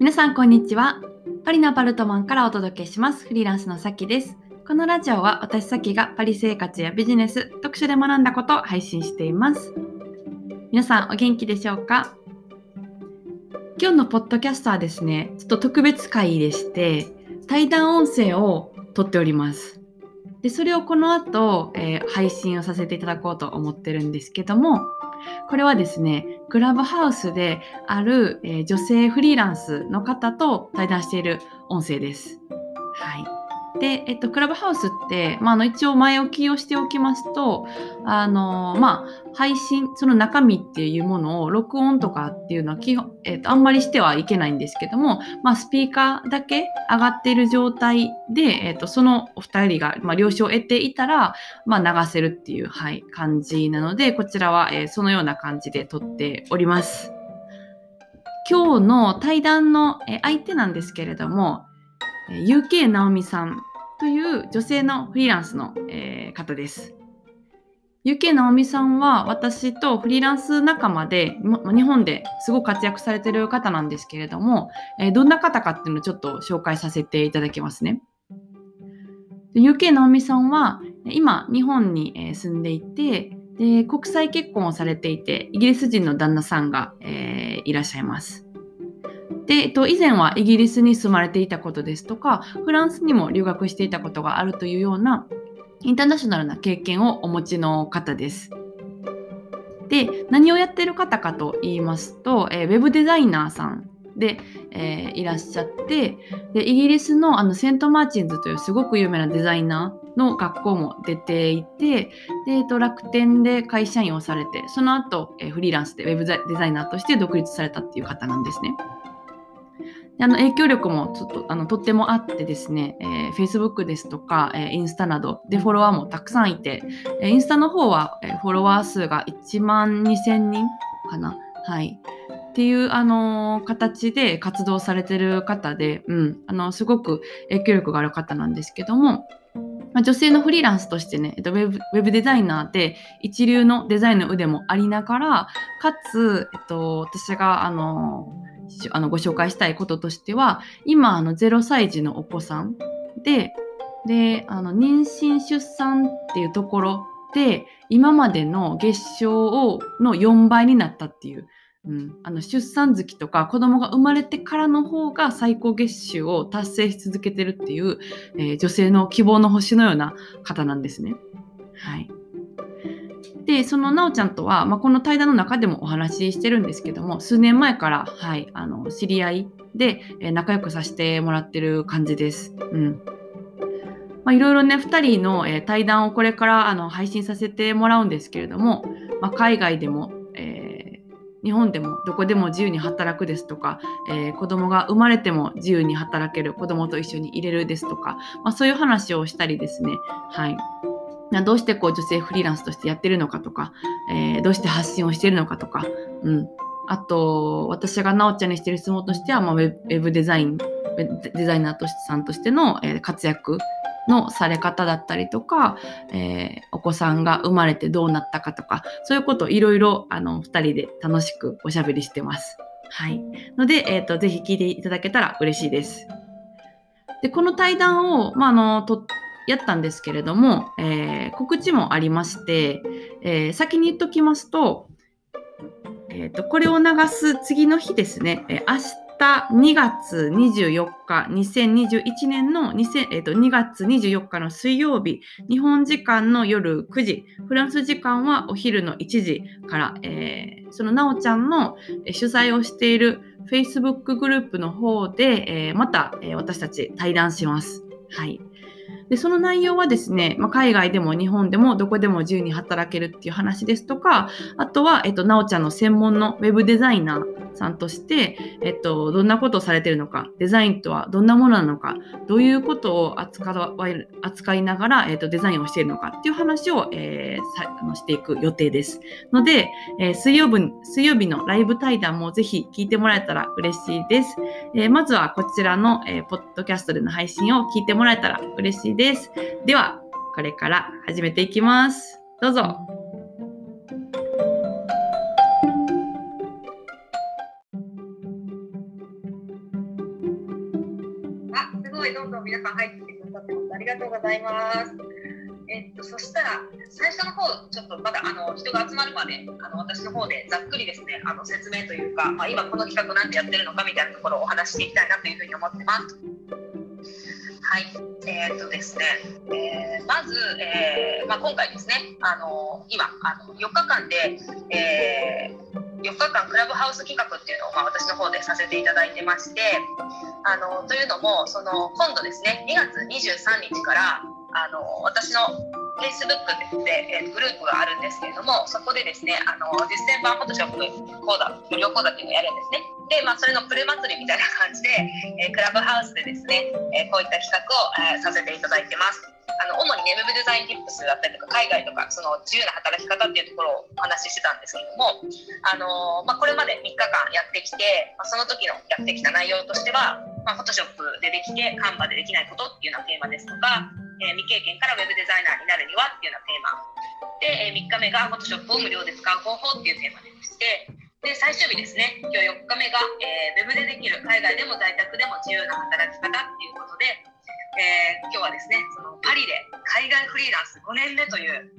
皆さんこんにちは。パリのアパルトマンからお届けします。フリーランスのさきです。このラジオは私さきがパリ生活やビジネス、読書で学んだことを配信しています。皆さんお元気でしょうか？今日のポッドキャストはですね、ちょっと特別会でして、対談音声を撮っております。で、それをこの後、えー、配信をさせていただこうと思ってるんですけども、これはですね、クラブハウスである、えー、女性フリーランスの方と対談している音声です。はい。で、えっと、クラブハウスって、まあ、あの、一応前置きをしておきますと、あの、まあ、配信、その中身っていうものを録音とかっていうのは基本、えっと、あんまりしてはいけないんですけども、まあ、スピーカーだけ上がっている状態で、えっと、そのお二人が、まあ、了承を得ていたら、まあ、流せるっていう、はい、感じなので、こちらは、えー、そのような感じで撮っております。今日の対談の相手なんですけれども、UK 直美さんという女性のフリーランスの、えー、方です。UK 直美さんは私とフリーランス仲間で日本ですごく活躍されてる方なんですけれども、えー、どんな方かっていうのをちょっと紹介させていただきますね。UK 直美さんは今日本に住んでいてで国際結婚をされていてイギリス人の旦那さんが、えー、いらっしゃいます。で、えっと、以前はイギリスに住まれていたことですとか、フランスにも留学していたことがあるというような、インターナショナルな経験をお持ちの方です。で、何をやってる方かと言いますと、えー、ウェブデザイナーさんで、えー、いらっしゃってで、イギリスのあのセントマーチンズというすごく有名なデザイナーの学校も出ていて、でえー、と楽天で会社員をされて、その後、えー、フリーランスでウェブデザイナーとして独立されたっていう方なんですね。あの影響力もちょっとあのとってもあってですね、えー、Facebook ですとか、えー、インスタなどでフォロワーもたくさんいて、えー、インスタの方は、えー、フォロワー数が1万2000人かな？はい。っていう、あのー、形で活動されてる方で、うん、あの、すごく影響力がある方なんですけども、女性のフリーランスとしてね、ウェブウェブデザイナーで一流のデザインの腕もありながら、かつ、えっと、私が、あのあのご紹介したいこととしては今あの0歳児のお子さんでであの妊娠出産っていうところで今までの月賞の4倍になったっていう、うん、あの出産月とか子供が生まれてからの方が最高月収を達成し続けてるっていう、えー、女性の希望の星のような方なんですね。はい、で、そのなおちゃんとは、まあ、この対談の中でもお話ししてるんですけども、数年前から、はい、あの、知り合いで、え仲良くさせてもらってる感じです。うん。まあ、いろいろね、2人の、え対談をこれからあの配信させてもらうんですけれども、まあ、海外でも、えー、日本でもどこでも自由に働くですとか、えー、子供が生まれても自由に働ける子供と一緒に入れるですとか、まあ、そういう話をしたりですね、はい。どうしてこう女性フリーランスとしてやってるのかとか、えー、どうして発信をしてるのかとか、うん。あと、私がなおちゃんにしてる質問としては、まあ、ウェブデザイン、デザイナーとしてさんとしての、えー、活躍のされ方だったりとか、えー、お子さんが生まれてどうなったかとか、そういうことをいろいろ、あの、二人で楽しくおしゃべりしてます。はい。ので、え、ー、と、ぜひ聞いていただけたら嬉しいです。で、この対談を、まあ、あの、とやったんですけれども、えー、告知もありまして、えー、先に言っときますと、えーと、これを流す次の日ですね、えー、明日2月24日、2021年の2000、えーと、2月24日の水曜日、日本時間の夜9時、フランス時間はお昼の1時から、えー、そのなおちゃんの主催をしている Facebook グループの方で、えー、また、え、私たち対談します。はい。で、その内容はですね、まあ、海外でも日本でもどこでも自由に働けるっていう話ですとか、あとは、えっと、なおちゃんの専門のウェブデザイナーさんとして、えっと、どんなことをされているのか、デザインとはどんなものなのか、どういうことを扱扱いながら、えっと、デザインをしているのかっていう話を、えー、さあのしていく予定です。ので、えー、水曜日、水曜日のライブ対談もぜひ聞いてもらえたら嬉しいです。えー、まずはこちらの、えー、ポッドキャストでの配信を聞いてもらえたら嬉しいです。では、これから始めていきます。どうぞ。どんどん皆さん入ってくださってます。ありがとうございます。えっと、そしたら最初の方ちょっとまだあの人が集まるまであの私の方でざっくりですねあの説明というか、まあ、今この企画なんでやってるのかみたいなところをお話していきたいなというふうに思ってます。はい、えー、っとですね、えー、まず、えーまあ、今回ですね、あの今あの4日間で、えー、4日間クラブハウス企画っていうのを、まあ、私の方でさせていただいてましてあのというのもその今度ですね2月23日からあの私の Facebook で、えー、グループがあるんですけれどもそこでですねあの実践版フォトショップ講座無料講座っていうのをやるんですね。で、まあ、それのプレ祭りみたいな感じで、えー、クラブハウスでですね、えー、こういった企画を、えー、させていただいてます。あの主にねウェブデザインティップスだったりとか海外とかその自由な働き方っていうところをお話ししてたんですけども、あのまあ、これまで3日間やってきて、まあ、その時のやってきた内容としては、まあ、フォトショップでできてカンバでできないことっていうようなテーマですとかえー、未経験からウェブデザイナーになるにはっていうようなテーマ。で、えー、3日目が Photoshop を無料で使う方法っていうテーマでしてで最終日ですね今日4日目が、えー、ウェブでできる海外でも在宅でも自由な働き方っていうことで、えー、今日はですねそのパリで海外フリーランス5年目という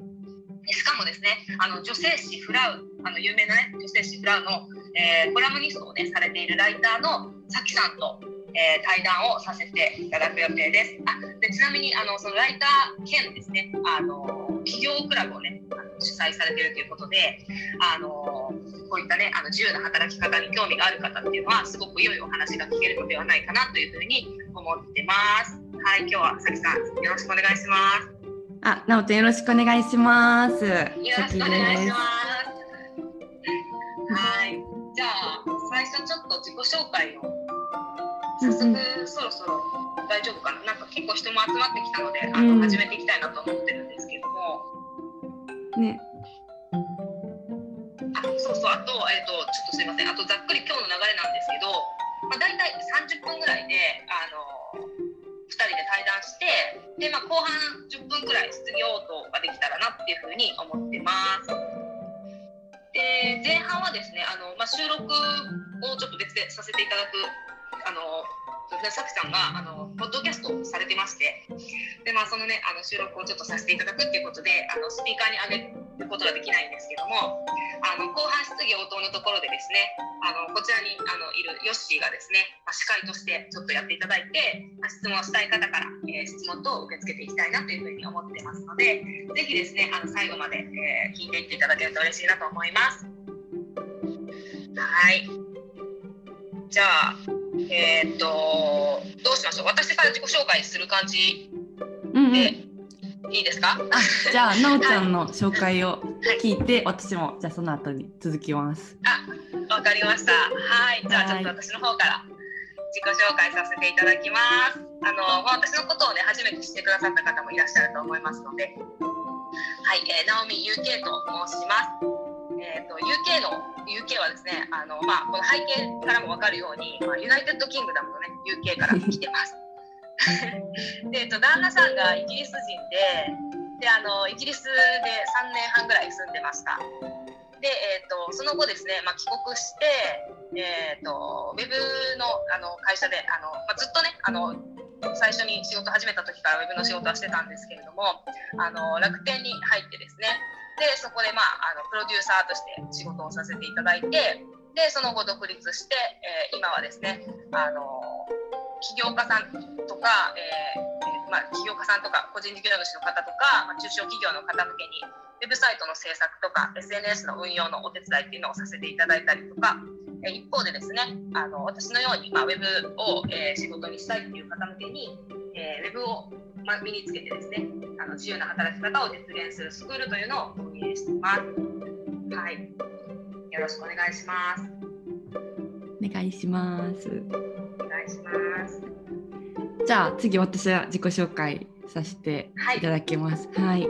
しかもですねあの女性誌フラウあの有名なね女性誌フラウの、えー、コラムニストをねされているライターのさきさんとえー、対談をさせていただく予定です。あでちなみにあのそのライター兼ですねあの企業クラブをね主催されているということであのこういったねあの自由な働き方に興味がある方っていうのはすごく良いお話が聞けるのではないかなというふうに思ってます。はい、今日はさきさんよろしくお願いします。あ、なおちゃんよろしくお願いします。よろしくお願いします。はい、じゃあ最初ちょっと自己紹介を早速、そろそろ大丈夫かな？なんか結構人も集まってきたのであの、始めていきたいなと思ってるんですけどもねあと,、えーと、ちょっとすいませんあとざっくり今日の流れなんですけど、まあ、大体30分ぐらいであの2人で対談してで、まあ、後半10分ぐらい質疑応答ができたらなっていうふうに思ってます。で前半はですねあの、まあ、収録をちょっと別でさせていただくあのさきさんがあのポッドキャストをされてましてで、まあ、そのねあの収録をちょっとさせていただくっていうことであのスピーカーに上げることができないんですけどもあの後半質疑応答のところでですねあのこちらにあのいるヨッシーがですね、まあ、司会としてちょっとやっていただいて、まあ、質問したい方から、えー、質問等を受け付けていきたいなというふうに思ってますのでぜひですねあの最後まで、えー、聞いていっていただけると嬉しいなと思います。はい。じゃあえー、っとどうしましょう。私から自己紹介する感じで、うんうん、いいですか？じゃあ なおちゃんの紹介を聞いて、はい、私もじゃあその後に続きます。あわかりました。はい。じゃあちょっと私の方から自己紹介させていただきます。あの、まあ、私のことをね初めて知ってくださった方もいらっしゃると思いますので。はい、えー、ナオミ UK と申します。えーと、UK の UK はですねあの、まあ、この背景からも分かるように、まあ、 United Kingdom の、ね、UK から来てます。で、えっと、旦那さんがイギリス人でであのイギリスで3年半ぐらい住んでました。で、えーと、その後ですね、まあ、帰国して、えーと、ウェブのあの会社であの、まあ、ずっとねあの最初に仕事始めた時からウェブの仕事はしてたんですけれどもあの楽天に入ってですねでそこで、まあ、あのプロデューサーとして仕事をさせていただいてでその後独立して、えー、今はですねあの起業家さんとか、えーまあ、起業家さんとか個人事業主の方とか、まあ、中小企業の方向けにウェブサイトの制作とか SNS の運用のお手伝いっていうのをさせていただいたりとか、え一方でですねあの私のように、まあ、ウェブを、えー、仕事にしたいっていう方向けに、えー、ウェブをま、身につけてですねあの自由な働き方を実現するスクールというのを運営しています。はい、よろしくお願いします。お願いします。お願いします。じゃあ次私は自己紹介させていただきます。はい。はい、よ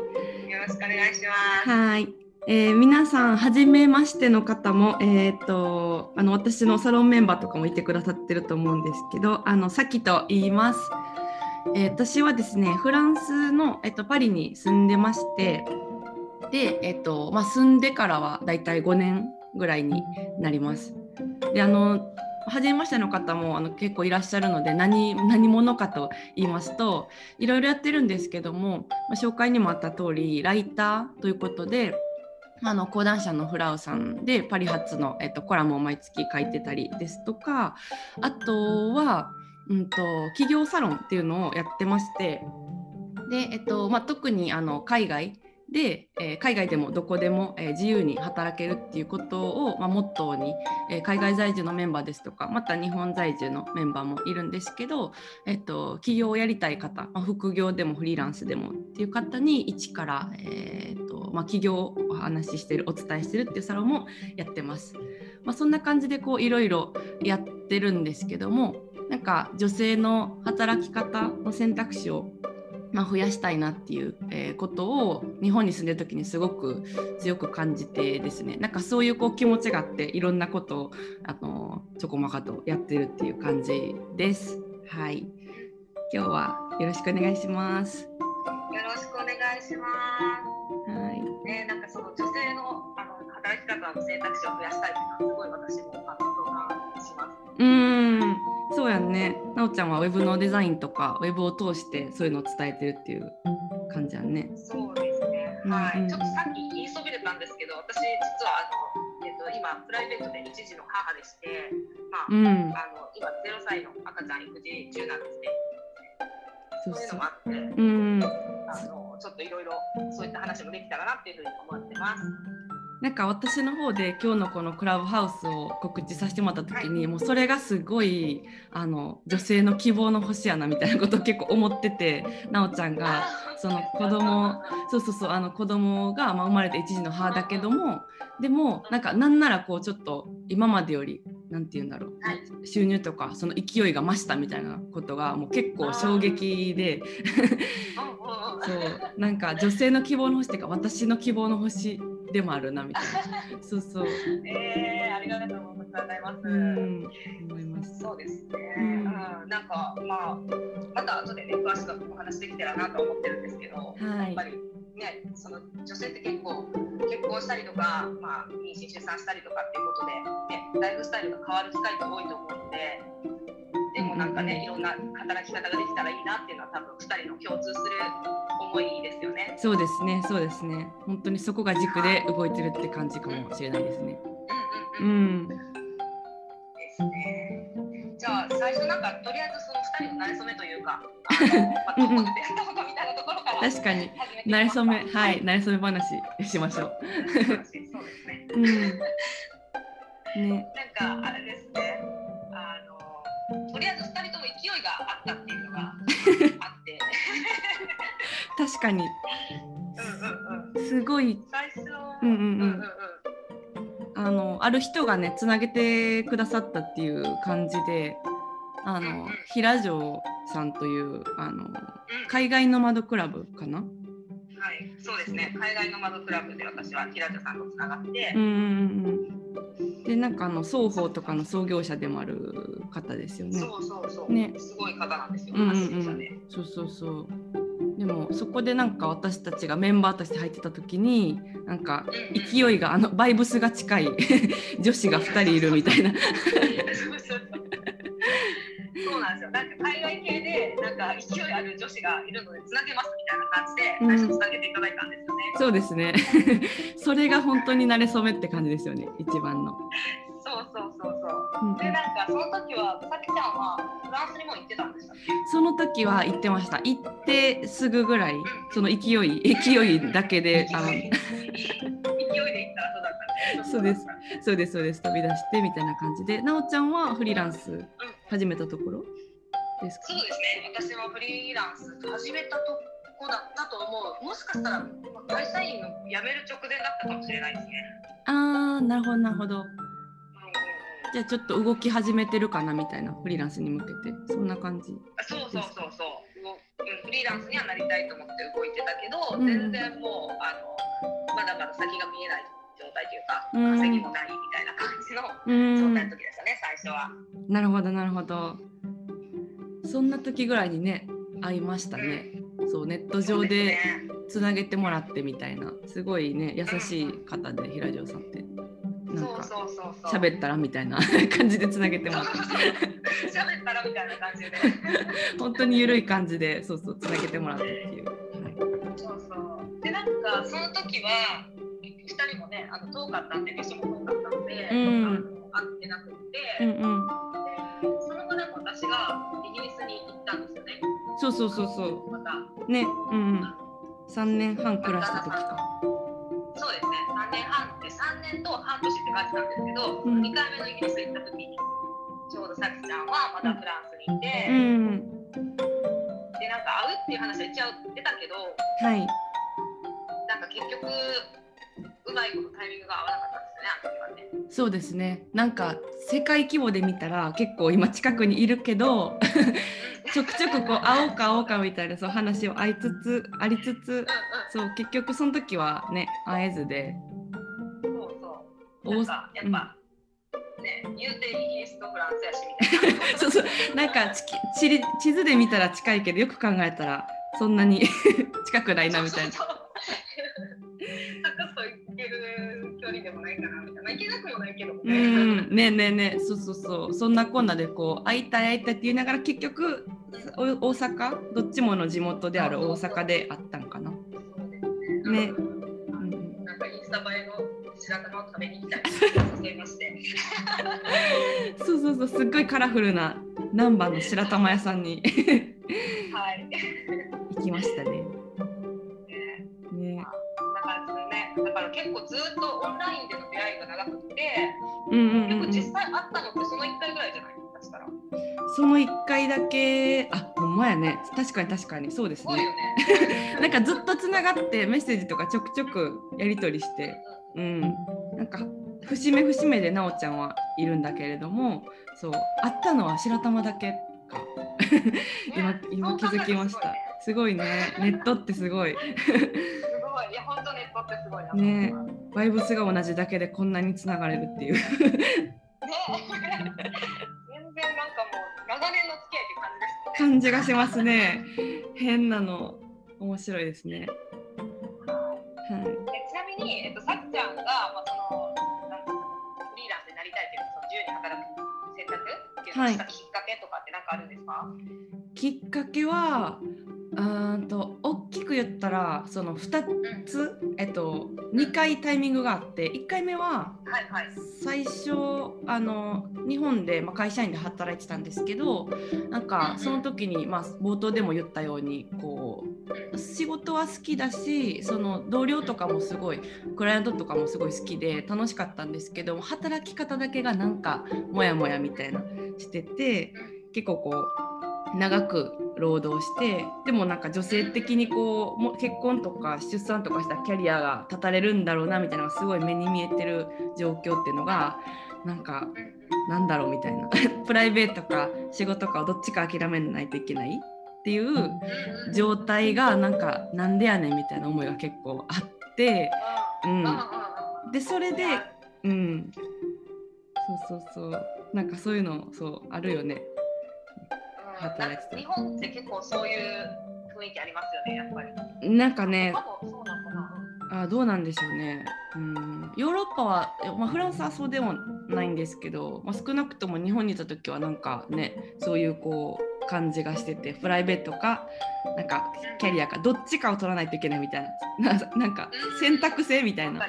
ろしくお願いします。はい。えー、皆さん初めましての方も、えーと、あの私のサロンメンバーとかもいてくださってると思うんですけどあのさきと言います。えー、私はですねフランスの、えーと、パリに住んでましてで、えーとまあ、住んでからはだいたい5年ぐらいになります。であの初めましての方もあの結構いらっしゃるので何何者かと言いますといろいろやってるんですけども、ま、紹介にもあった通りライターということで。あの講談社のフラウさんでパリ発の、えっと、コラムを毎月書いてたりですとかあとは、うんと、企業サロンっていうのをやってましてで、えっとまあ、特にあの海外で、えー、海外でもどこでも、えー、自由に働けるっていうことを、まあ、モットーに、えー、海外在住のメンバーですとかまた日本在住のメンバーもいるんですけど、えっと、起業をやりたい方、まあ、副業でもフリーランスでもっていう方に一から、えーとまあ、起業をお話ししてるお伝えしてるっていうサロンもやってます。まあ、そんな感じでこういろいろやってるんですけどもなんか女性の働き方の選択肢をまあ、増やしたいなっていう、えー、ことを日本に住んでる時にすごく強く感じてですねなんかそういうこう気持ちがあっていろんなことをあのちょこまかとやってるっていう感じです。はい今日はよろしくお願いします。よろしくお願いします。はい。ね、なんかその女性のあの働き方の選択肢を増やしたいっていうのはすごい私もあの共感します。うん。そうやんね。なおちゃんはウェブのデザインとかウェブを通してそういうのを伝えてるっていう感じやんね。そうですね。はい。ちょっとさっき言いそびれたんですけど、私実はあのえっと今プライベートで一児の母でして、まあ、うん、あの今ゼロ歳の赤ちゃん育児中なんですね。そういうのもあって、うん、あのちょっといろいろそういった話もできたらなっていうふうに思ってます。なんか私の方で今日のこのクラブハウスを告知させてもらった時に、もうそれがすごいあの女性の希望の星やなみたいなことを結構思ってて奈緒ちゃんがその子供そうそうそうあの子供がまあ生まれて一時の母だけどもでもなんかなんならこうちょっと今までより何て言うんだろう収入とかその勢いが増したみたいなことがもう結構衝撃で。そうなんか女性の希望の星っていうか私の希望の星でもあるなみたいな。そうそう。えー、ありがとうございます。うん、思います。そうですね。うん、なんかまあまた後でね詳しくお話できたらなと思ってるんですけど、はい、やっぱりねその女性って結構結婚したりとかまあ妊娠出産したりとかっていうことでねライフスタイルが変わる機会が多いと思うので。でもなんかねいろんな働き方ができたらいいなっていうのは多分2人の共通する思いですよね。そうですねそうですね本当にそこが軸で動いてるって感じかもしれないですね。うんうんうん。うん、ですね。じゃあ最初なんかとりあえずその2人の馴れ初めというか、あのまあ、どこで出会ったことみたいなところから確かに馴れ初めはい馴れ初め話しましょう。そうですね。うん。ね。なんかあれですね。とりあえず2人とも勢いがあったっていうのがあって。確かに、うんうんうん、すごい。最初うんうんうん、うんあのある人がねつなげてくださったっていう感じであの、うんうん、平城さんというあの、うん、海外の窓クラブかな？はい。そうですね。海外の窓クラブで私は平城さんとつながって、うんうんうんでなんかあの双方とかの創業者でもある方ですよね。そうそうそう。ね、すごい方なんですよ。うんうんうん、そうそうそう。でもそこでなんか私たちがメンバーとして入ってた時になんか勢いがあのバイブスが近い 女子が2人いるみたいなそうなんですよ。なんか海外系でなんか勢いある女子がいるのでつなげますみたいな感じで最初つなげていただいたんですよね。うん、そうですね。それが本当に慣れ初めって感じですよね。一番の。そうそうそうそう。うん、でなんかその時はさきちゃんはフランスにも行ってたんでしたっけ？その時は行ってました。行ってすぐぐらい、その勢い勢いだけであの。勢いで行った後だったんで。そうです。そうですそうです飛び出してみたいな感じで、なおちゃんはフリーランス始めたところ？ですか？そうですね。私もフリーランス始めたとこだったと思う。もしかしたら会社員の辞める直前だったかもしれないですね。ああなるほどなるほど、じゃあちょっと動き始めてるかなみたいなフリーランスに向けて。そんな感じそうそうそうそう。フリーランスにはなりたいと思って動いてたけど、うん、全然もうあのまだまだ先が見えない状態というか、うん、稼ぎもないみたいな感じの状態の時でしたね、最初は。なるほどなるほど。そんな時ぐらいにね会いましたね。うん、そうネット上でつなげてもらってみたいな。すごいね優しい方で、平城さんって。そうそうそうそうそう。喋ったらみたいな 感じでつなげてもらって。喋ったらみたいな感じで。本当に緩い感じでそうそうつなげてもらったっていう。はい。そうそう。でなんかその時は2人もねあの遠かったんで場所も遠かったので、うん。あの会ってなくって、うんうん、でその後なんか私がイギリスに行ったんですよね。そうそうそうそまた。うねうんうん。3年半暮らした時か。そうですね。3年半で3年と半年って感じなんですけど、うん。2回目のイギリス行った時にちょうどさきちゃんはまたフランスにいて、うん。でなんか会うっていう話は一応出たけどはい。なんか結局うまいことタイミングが合わなかったんですよねあの時はね。そうですねなんか世界規模で見たら結構今近くにいるけど ちょくちょくこう会おうか会おうかみたいなそう話を合いつつありつつそう結局その時はね会えずでうんうんうん、そうそう。大なんかやっぱ、ね言うてイギリスとフランスやしみたいな。そうそうなんかちき地理地図で見たら近いけどよく考えたらそんなに 近くないなみたいなそうそうそう。と行ける距離でもないかなみたいな。まあ行けなくもないけどもうね。んねえねえねえそうそうそうそんなこんなでこう会いたい会いたいって言いながら結局お大阪？どっちもの地元である大阪で会ったんかな？ね。なんかインスタ映えの白玉を食べに行きたいと誘いまして。そうそうそうすっごいカラフルな難波の白玉屋さんにはい。行きましたね。ねねから結構ずっとオンラインでの出会いが長くて、うんうんうんよくうん、実際会ったのってその1回ぐらいじゃない？ですか。その1回だけあほんまやね。確かに確かに。そうですね。ね。なんかずっとつながってメッセージとかちょくちょくやり取りして。うん。なんか節目節目でなおちゃんはいるんだけれどもそう。会ったのは白玉だけか。今今気づきました。すごいね。ネットってすご。いや、本当ネットってすごいな。ねね。バイブスが同じだけでこんなにつながれるっていう全然なんかもう長年の付き合いって感じですね。感じがしますね変なの面白いですねはいでちなみに、えっと、さっちゃんが、まあ、その、なんていうのフリーランスになりたいっていう、その自由に働く選択っていうのをしたきっかけとかって何かあるんですか、きっかけはうーんと大きく言ったらその2つ、えっと、2回タイミングがあって1回目は。最初あの日本で、まあ、会社員で働いてたんですけどなんかその時に、まあ、冒頭でも言ったようにこう仕事は好きだしその同僚とかもすごいクライアントとかもすごい好きで楽しかったんですけど働き方だけがなんかモヤモヤみたいなしてて結構こう長く労働してでもなんか女性的にこうも結婚とか出産とかしたキャリアが立たれるんだろうなみたいなのがすごい目に見えてる状況っていうのがなんかなんだろうみたいな。プライベートか仕事かをどっちか諦めないといけないっていう状態がなんかなんでやねんみたいな思いが結構あって、うん、でそれでうん。そうそうそう。なんかそういうのそうあるよね。働いてた日本って結構そういう雰囲気ありますよね、やっぱり。なんかね。あどうなんでしょうね、うん、ヨーロッパは、まあ、フランスはそうでもないんですけど、まあ、少なくとも日本にいた時はなんかねそういうこう感じがしててプライベートかなんかキャリアかどっちかを取らないといけないみたいなな なんか選択制みたいな。ね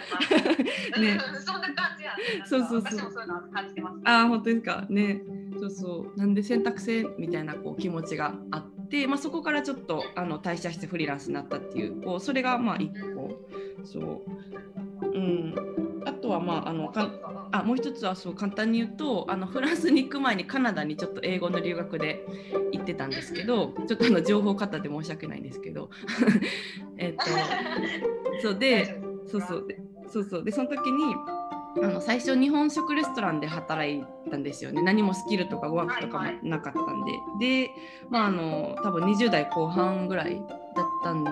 うん そんな感じやね。そうそうそう私もそういうの感じてます。あー本当ですかねそうそう。なんで選択制みたいなこう気持ちがあって、まあ、そこからちょっとあの退社してフリーランスになったっていうこうそれがまあ一個。そう。うん。あとはまああのかあもう一つはそう簡単に言うとあのフランスに行く前にカナダにちょっと英語の留学で行ってたんですけどちょっとあの情報過多で申し訳ないんですけど。えっとそうでそうそう。でそうそう。でその時にあの最初日本食レストランで働いたんですよね。何もスキルとか語学とかもはいはいなかったんで、でまああの多分20代後半ぐらいだったん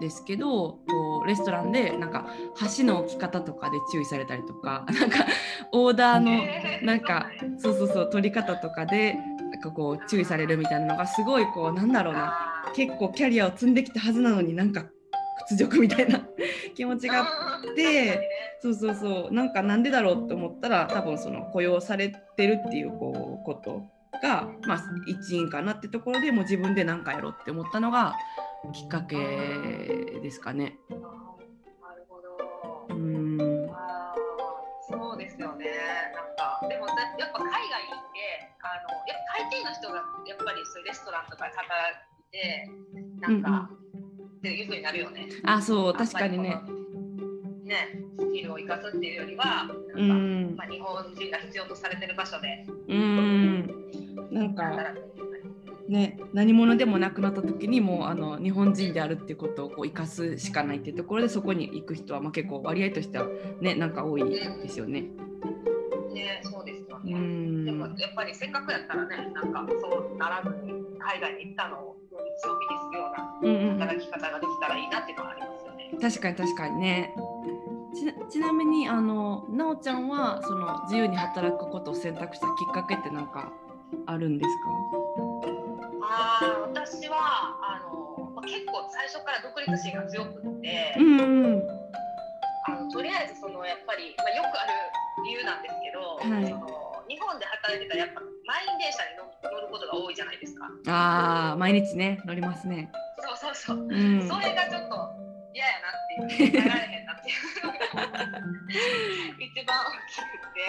ですけどこうレストランでなんか箸の置き方とかで注意されたりとか なんかオーダーのなんかそうそうそう取り方とかでなんかこう注意されるみたいなのがすごいこうなんだろうな。結構キャリアを積んできたはずなのになんか屈辱みたいな 気持ちがあってそうそうそうなんかなんでだろうって思ったら多分その雇用されてるっていうこうことが、まあ、一因かなってところでもう自分で何かやろうって思ったのがきっかけですかね。なるほど。うんそうですよね。なんかでもだやっぱ海外あのやっぱ大抵の人がやっぱりそういうレストランとかで働いてなんか、っていう風になるよね。あそう確かにね。ねスキルを生かすっていうよりはうなんか、んまあ、日本人が必要とされてる場所でうんなんか。ね何者でもなくなった時にもうあの日本人であるっていうことをこう生かすしかないっていうところでそこに行く人は、まあ、結構割合としてはねなんか多いですよね。ね、そうですようね。んでもやっぱりせっかくやったらね、なんかそうならずに海外に行ったのを強みにするよ働き方ができたらいいなっていうのはありますよね。確かに確かにね。ちなちなみにあのなおちゃんはその自由に働くことを選択したきっかけって何かあるんですああ、私はあの、まあ、結構最初から独立心が強くってか、うんうんあのとりあえずそのやっぱり、まあ、よくある理由なんですけど、はいその日本で働いてたらやっぱ満員電車に乗乗ることが多いじゃないですか。ああ毎日ね乗りますね。そうそうそう。うんそれがちょっと嫌やなっていう、耐えられへんなっていうのが一番大きくて。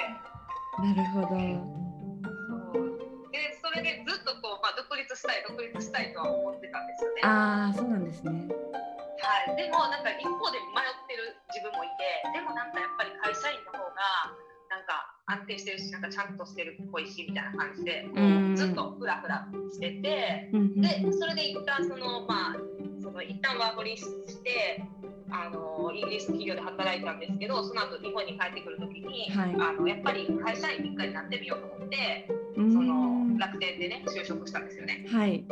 なるほど。そうでそれでずっとこう、まあ、独立したい独立したいとは思ってたんですよね。ああそうなんですね。はい、でもなんか一方で迷ってる自分もいてでもなんかやっぱり会社員の方がなんか安定してるしなんかちゃんとしてるっぽいしみたいな感じでこうん。うずっとフラフラしててうんうん。でそれで一旦そのまあその一旦ワーホリしてあのイギリス企業で働いたんですけどその後日本に帰ってくる時に、はい。あのやっぱり会社員一回になってみようと思ってうん。その楽天でね就職したんですよね。はい。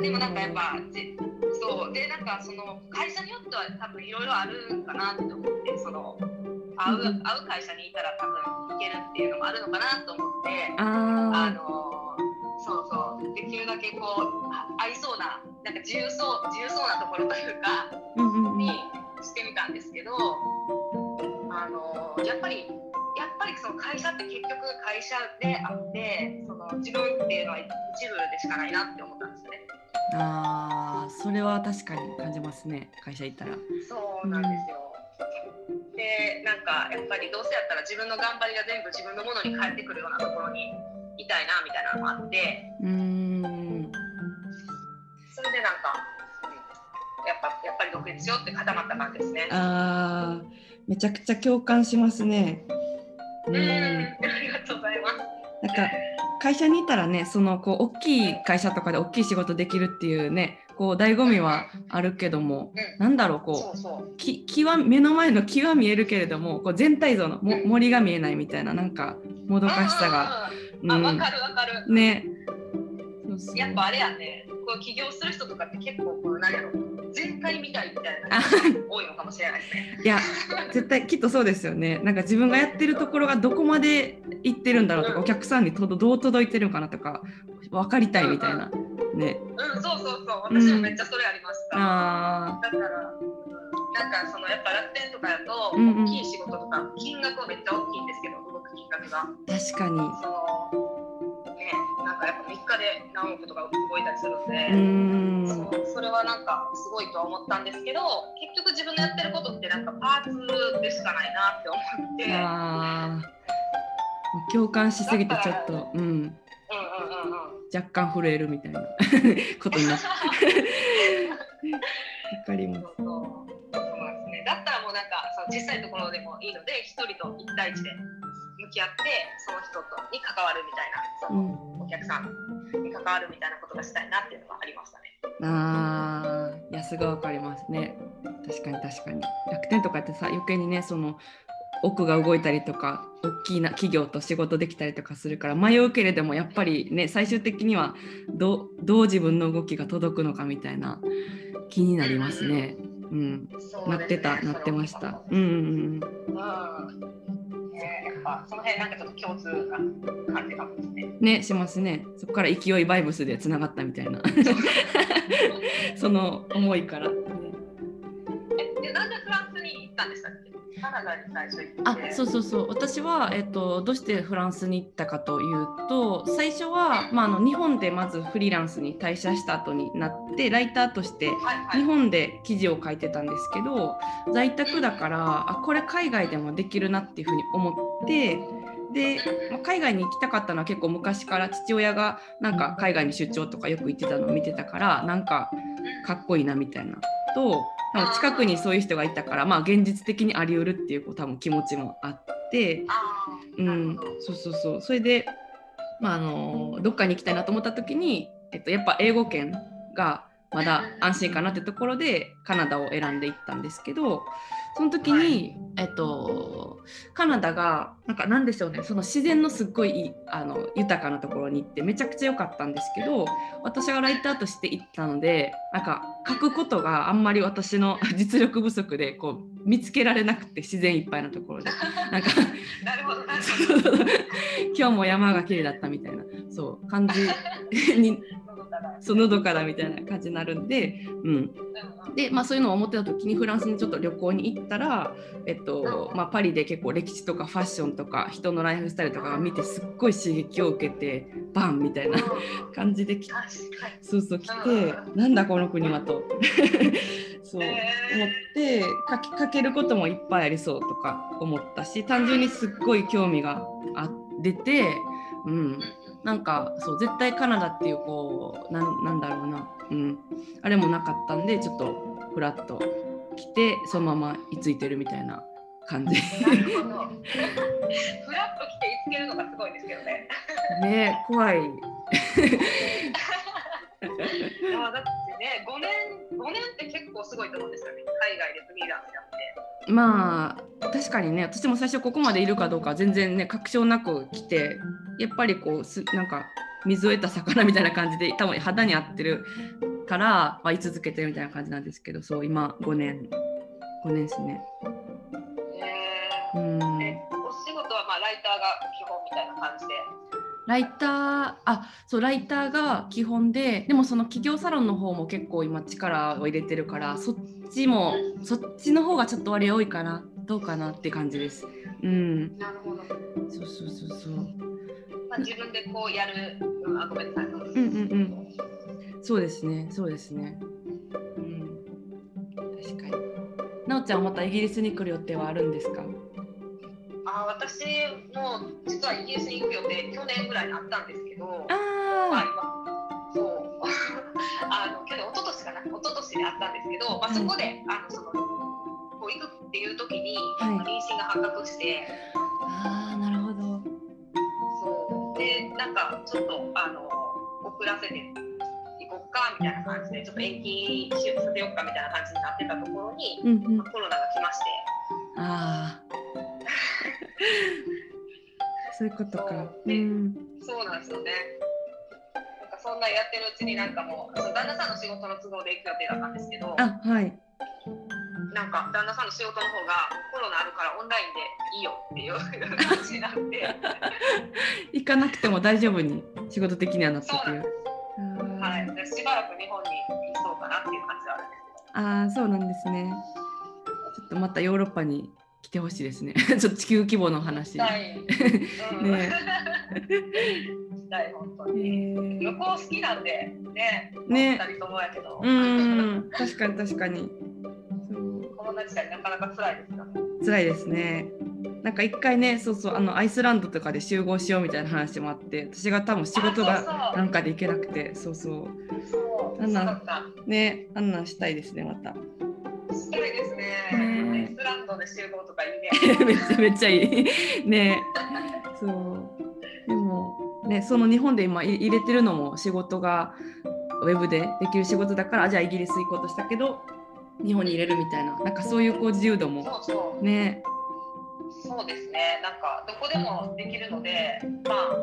でもなんかやっぱじそう。でなんかその会社によっては多分いろいろあるんかなって思ってその会ううんうん会う会社にいたら多分いけるっていうのもあるのかなと思ってああのそうそうできるだけこうあ合いそうななんか自由そう自由そうなところというかにしてみたんですけどあのやっぱりやっぱりその会社って結局会社であってその自分っていうのは一部でしかないなって思ったんですよね。ああそれは確かに感じますね会社行ったら。そうなんですよ。でなんかやっぱりどうせやったら自分の頑張りが全部自分のものに返ってくるようなところにいたいなみたいなのもあってうーんそれでなんか、うんやっぱやっぱり独立しようって固まった感じですね。あーめちゃくちゃ共感しますね。ううんんありがとうございます。なんか会社にいたらねそのこう大きい会社とかで大きい仕事できるっていうねこう醍醐味はあるけどもうん。なんだろうこそうそう。う木木は目の前の木は見えるけれどもこう全体像のも森が見えないみたいななんかもどかしさが、うん。かるわかる。ね。そうそう。やっぱあれやね。こう起業する人とかって結構こう何やろ。全開みたいみたいな多いのかもしれないですね。いや絶対きっとそうですよね。なんか自分がやってるところがどこまで行ってるんだろうとか、うん。お客さんにとどどう届いてるのかなとか分かりたいみたいな、ね。うんそうそうそう。私もめっちゃそれありました。あだから、うんなんかそのやっぱ楽天とかやと、うんうん大きい仕事とか金額はめっちゃ大きいんですけど動く金額が。ー確かに。そのねなんかやっぱ3日で何億とか動いたりするんうで、ーんそう。それはなんかすごいとは思ったんですけど結局自分のやってることってなんかパーツでしかないなって思って、うん、うんあー共感しすぎてちょっと、うん、うんうんうん若干震えるみたいな ことになってわかりますそうですね。だったらもうなんかその小さいところでもいいので一人と一対一で向き合ってその人とに関わるみたいなそのお客さんに関わるみたいなことがしたいなっていうのがありましたね。あーいやすごいわかりますね確かに確かに楽天とかってさ余計にねその奥が動いたりとか大きな企業と仕事できたりとかするから迷うけれどもやっぱりね最終的にはどうどう自分の動きが届くのかみたいな気になりますね。うん、そうですねなってた、なってました。うんうんうん。うん。ねやっぱその辺なんかちょっと共通な感じかもですね。うん。ねしますね。そこから勢いバイブスでつながったみたいな その思いから。ねえでなんでフランスに行ったんでしたっけ？カナダに最初行って。あそうそうそう私は、えっと、どうしてフランスに行ったかというと最初は、まあ、あの日本でまずフリーランスに退社した後になってライターとしてはいはい。日本で記事を書いてたんですけど在宅だからあこれ海外でもできるなっていうふうに思ってで、まあ海外に行きたかったのは結構昔から父親がなんか海外に出張とかよく行ってたのを見てたからなんかかっこいいなみたいなとなんか近くにそういう人がいたからまあ現実的にあり得るっていうこう多分気持ちもあって。うん。そうそうそう。それで、まあ、あのどっかに行きたいなと思った時に、えっと、やっぱ英語圏がまだ安心かなってところでカナダを選んでいったんですけどその時に、えっと、カナダがなんかなんでしょうね。その自然のすっごいいいあの豊かなところに行ってめちゃくちゃ良かったんですけど私がライターとして行ったのでなんか書くことがあんまり私の実力不足でこう見つけられなくて自然いっぱいなところで。なんか今日も山が綺麗だったみたいなそう感じにそうのどかだみたいな感じになるんで、うん、で、まあ、そういうのを思ってた時にフランスにちょっと旅行に行ったら、えっとまあ、パリで結構歴史とかファッションとか人のライフスタイルとかが見てすっごい刺激を受けてバンみたいな感じで。そうそう来てなんだこの国はと。そう思っえて書き書けることもいっぱいありそうとか思ったし単純にすっごい興味があ出て、うん、なんかそう絶対カナダっていうこうなんなんだろうな、うん、あれもなかったんでちょっとフラッと来てそのまま居ついてるみたいな感じなるほど。フラッと来て見つけるのがすごいですけどね。ね怖い いやだってね、5年、5年って結構すごいと思うんですよね。海外でフリーランスやって。まあ確かにね私も最初ここまでいるかどうか全然ね確証なく来てやっぱりこうすなんか水を得た魚みたいな感じで多分肌に合ってるから、まあ、居続けてるみたいな感じなんですけどそう今5年5年ですね。えうんー、えお仕事はまあライターが基本みたいな感じで。ライターあそうライターが基本ででもその企業サロンの方も結構今力を入れてるからそっちもそっちの方がちょっと割合多いかなどうかなって感じです。うんなるほど。そうそうそうそう。まあ、自分でこうやる、うん、あごめんなさい。うんうんうんうん。そうですねそうですね。うん確かに。なおちゃんはまたイギリスに来る予定はあるんですか？あ私も実はイギリスに行く予定去年ぐらいに あったんですけど、まああ今そうあの去年一昨年かな一昨年にあったんですけど、まあ、そこであのそのこう行くっていう時にはい妊娠が発覚して、あなるほど。そうでなんかちょっとあの遅らせて行こっかみたいな感じでちょっと延期させようかみたいな感じになってたところに、うんうん。まあコロナが来まして。ああ。そういうことか。そうでうん。そうなんですよね。なんかそんなやってるうちになんかもう、その旦那さんの仕事の都合で行く予定だったんですけど、あはい。なんか旦那さんの仕事の方がコロナあるからオンラインでいいよっていう 感じになって、行かなくても大丈夫に仕事的にはなったという。はい、でしばらく日本にいそうかなっていう感じはあるんですけど。ああそうなんですね。ちょっとまたヨーロッパに来てほしいですね。ちょっと地球規模の話。したい。うん、ねしたい、本当えに。ー旅行好きなんで、ね、ね二人ともやけど、うん確かに確かに。そうコロナ時代なかなか辛いですよね。辛いですね。なんか一回ねそうそうあのアイスランドとかで集合しようみたいな話もあって私が多分仕事がなんかで行けなくてそうそうそう、なんな。ねあんなんしたいですねまた。したいですね。ねスランドで集合とかいいね。めっちゃめっちゃいい。ねそう。でもねその日本で今い入れてるのも仕事がウェブでできる仕事だからじゃあイギリス行こうとしたけど日本に入れるみたいななんかそういうこう自由度もそうそう。ねそうですね。なんかどこでもできるので、まあ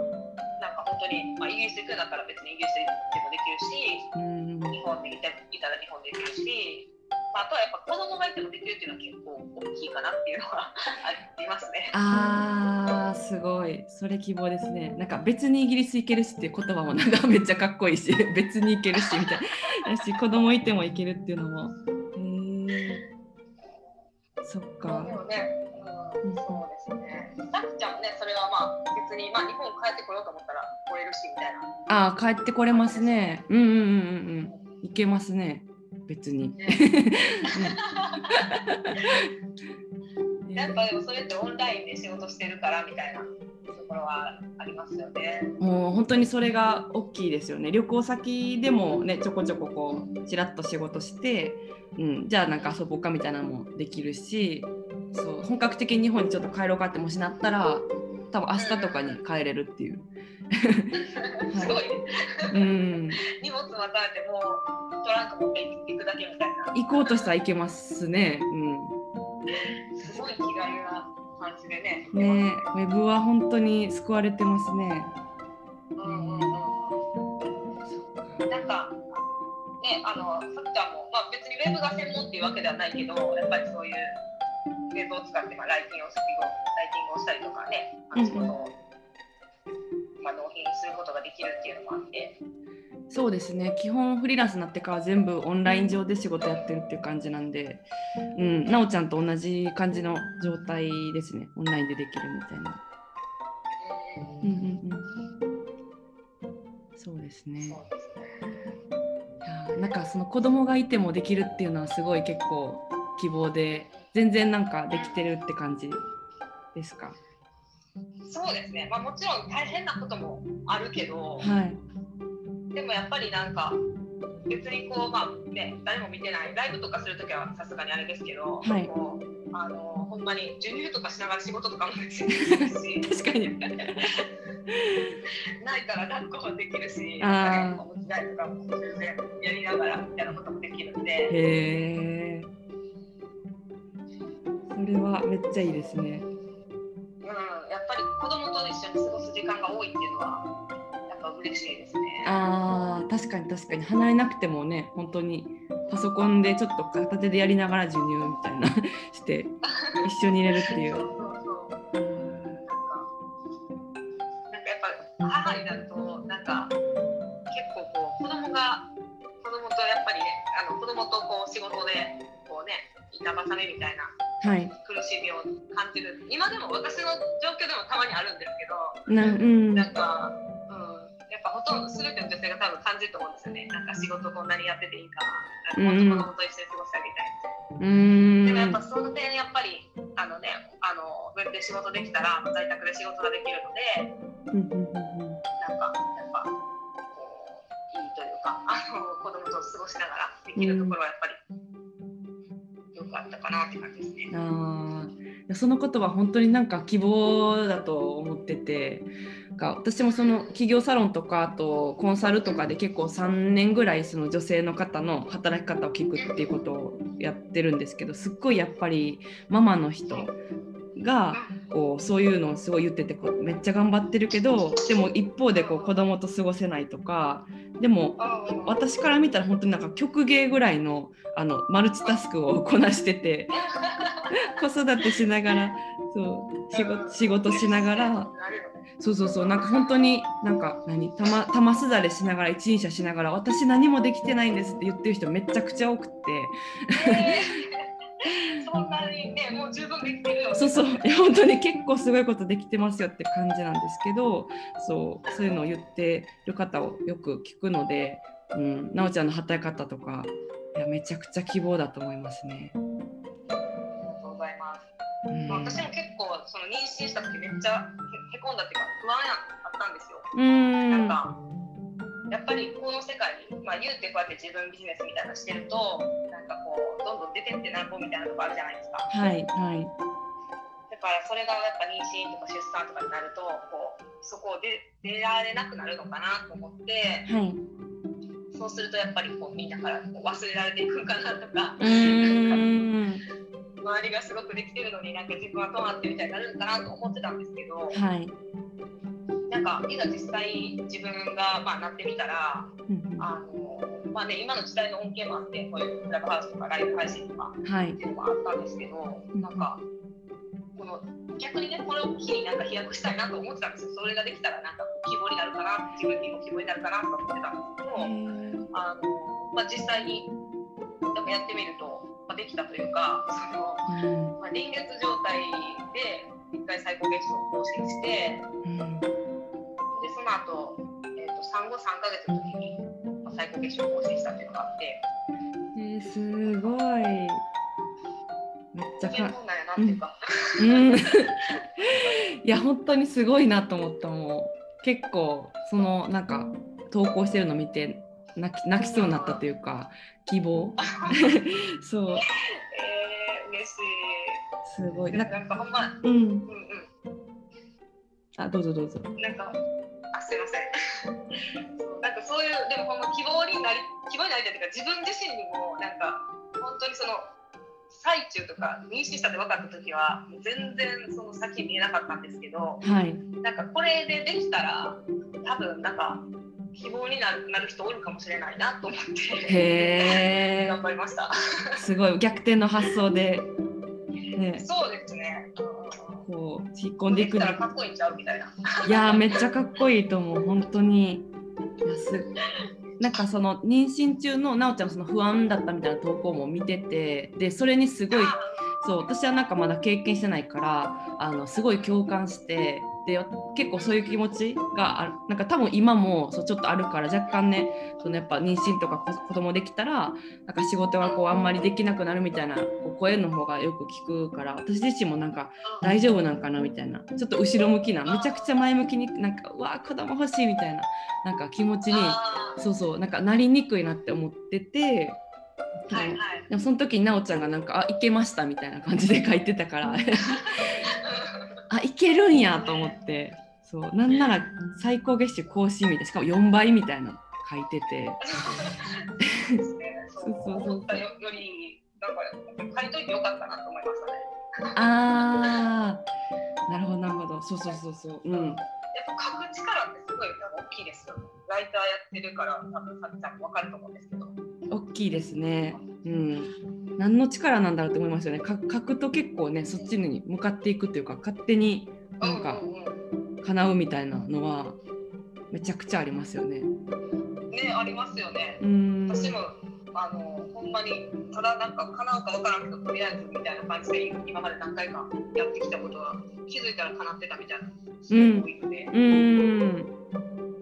なんか本当にまあイギリス行くんだったら別にイギリスでもできるし、うん日本にいたいたら日本でできるし。まあ、あとはやっぱ子供がいてもできるっていうのは結構大きいかなっていうのは ありますね。あーすごい。それ希望ですね。なんか別にイギリス行けるしっていう言葉もなんか めっちゃかっこいいし別に行けるしみたいな。だ し子供いても行けるっていうのも。へえそっか。でもね、そうですね。さきちゃんもね、それはまあ別にまあ日本帰ってこようと思ったら来れるしみたいな。ああ帰ってこれますね。うんうんうんうんうん。行けますね別に。ね。やっぱでもそれってオンラインで仕事してるからみたいなところはありますよね。もう本当にそれが大きいですよね。旅行先でもねちょこちょここうちらっと仕事して、うん、じゃあなんか遊ぼうかみたいなのもできるしそう。本格的に日本にちょっと帰ろうかってもしなったら多分明日とかに帰れるっていう、すごいね。うん、荷物またいてもうトランク持っていくだけみたいな。行こうとしたら行けますね。すごい気軽な感じでね。うん、ねウェブは本当に救われてますね。うんうんうん。なんかねあのさっちゃんもまあ別にウェブが専門っていうわけではないけどやっぱりそういうウェブを使ってまあライティングをライティングをしたりとかねあの仕事を、まあ納品することができるっていうのもあって。そうですね基本フリーランスになってから全部オンライン上で仕事やってるっていう感じなんで、うん、なおちゃんと同じ感じの状態ですねオンラインでできるみたいな。うんうんうん。そうですね。いやなんかその子供がいてもできるっていうのはすごい結構希望で全然なんかできてるって感じですか？そうですね。まあもちろん大変なこともあるけど、はい。でもやっぱりなんか別にこうまあね誰も見てないライブとかするときはさすがにあれですけど、はいこうあのほんまに授乳とかしながら仕事とかもできるし、確かに。ないから抱っこもできるし、おむつ替えとかも全然やりながらみたいなこともできるんで。それはめっちゃいいですね。うん、やっぱり子供と一緒に過ごす時間が多いっていうのはやっぱ嬉しいですね。ああ確かに確かに離れなくてもね本当にパソコンでちょっと片手でやりながら授乳みたいな して一緒に入れるっていう。そうそうそうなんか、やっぱ母になると、なんか結構こう子供が子供とやっぱりね、あの子供とこう仕事でこうね、板挟みみたいなはい。苦しみを感じる。今でも私の状況でもたまにあるんですけど、なうん。なんか、うん、やっぱほとんど全ての女性が多分感じると思うんですよね。なんか仕事こんなにやってていいかな、もっと子供と一緒に過ごしてあげたい。でもやっぱその点やっぱりあのねあのウェブで仕事できたら在宅で仕事ができるのでうんうんうんうんなんかやっぱこういいというかあの子供と過ごしながらできるところはやっぱりよあったかなって感じですね。あそのことは本当になんか希望だと思っててが私もその企業サロンとかあとコンサルとかで結構3年ぐらいその女性の方の働き方を聞くっていうことをやってるんですけどすっごいやっぱりママの人がこうそういうのをすごい言っててこうめっちゃ頑張ってるけどでも一方でこう子供と過ごせないとかでも私から見たら本当になんか曲芸ぐらいのあのマルチタスクをこなしてて子育てしながらそう仕事仕事しながらそうそうそうなんか本当になんか何たま玉すだれしながら一輪車しながら私何もできてないんですって言ってる人めちゃくちゃ多くて。そんなにねもう十分できてるよ。そうそういや本当に結構すごいことできてますよって感じなんですけどそうそういうのを言ってる方をよく聞くので、うん、なおちゃんの働き方とかいやめちゃくちゃ希望だと思いますね。ありがとうございます。うんまあ私も結構その妊娠した時めっちゃへへこんだっていうか不安やあったんですよ。うんなんかやっぱりこの世界に、まあ、言うてこうやって自分ビジネスみたいなのしてるとなんかこうどんどん出てってなんぼみたいなとこあるじゃないですかはいはいだからそれがやっぱ妊娠とか出産とかになるとこうそこを出出られなくなるのかなと思ってはい。そうするとやっぱりこうみんなからこう忘れられていくんかなとかうーん周りがすごくできてるのになんか自分はどうなってみたいになるんかなと思ってたんですけどはい。なんかいざ実際自分がまあなってみたらうんうん。あのまあね、今の時代の恩恵もあって、こういうクラブハウスとかライブ配信とかはい。っていうのもあったんですけど、なんか、この逆にね、これを機になんか飛躍したいなと思ってたんですよ。それができたら、なんか希望になるかな、自分にも希望になるかなと思ってたんですけど、あのまあ、実際になんかやってみると、まあ、できたというかその、うん。まあ、臨月状態で一回最高月賞を更新してうんでその後、えー、と産後3ヶ月の時に、まあ、最高月賞を更新したっていうのがあって。えー、すごい。めっちゃか本なんやなっていうか、うん。いや本当にすごいなと思ったもう。結構そのなんか投稿してるの見て泣き泣きそうになったというか希望。そう。えー、嬉しい。すごい。ななんかほんまうん。うんうん。あどうぞどうぞ。なんか、あ、すいません。なんかそういう、でもほんま希望になり、希望になりたいというか、自分自身にも、なんか、本当にその、最中とか、妊娠したって分かった時は、全然その先見えなかったんですけど、はいなんかこれでできたら、多分なんか、希望になるなる人おるかもしれないなと思って、へえ 頑張りました。すごい逆転の発想でねそうですね。こう引っ込んでいくかっこいいんちゃうみたいな。いやーめっちゃかっこいいと思う本当に。いやすなんかその妊娠中のなおちゃんのその不安だったみたいな投稿も見ててでそれにすごいそう私はなんかまだ経験してないからあのすごい共感してで結構そういう気持ちがある。なんか多分今もそうちょっとあるから若干ねそのやっぱ妊娠とか子子供できたらなんか仕事がこうあんまりできなくなるみたいなこう声の方がよく聞くから私自身もなんか大丈夫なんかなみたいな。ちょっと後ろ向きなめちゃくちゃ前向きになんかうわー子供欲しいみたいななんか気持ちにそうそうなんかなりにくいなって思ってて。はいはい。でもその時になおちゃんがなんか「あいけました」みたいな感じで書いてたからあいけるんやと思ってそうなんなら最高月収更新みたいなしかも4倍みたいなの書いてて。そうそうそうそうより、なんか、書いといてよかったなと思いましたね。あーなるほどなるほどそうそうそうそううんやっぱ書く力ってすごい大きいですよ。ライターやってるから、多分さっちゃんもわかると思うんですけど。大きいですねうん何の力なんだろうと思いますよね。か書くと結構ねそっちに向かっていくっていうか勝手になんか叶うみたいなのはめちゃくちゃありますよね。ね、ありますよね。うん。私も、あの、ほんまに、ただなんか叶うかわからんけど、とりあえずみたいな感じで、今まで何回かやってきたことは、気づいたら叶ってたみたいな、すごい多いので。うーん。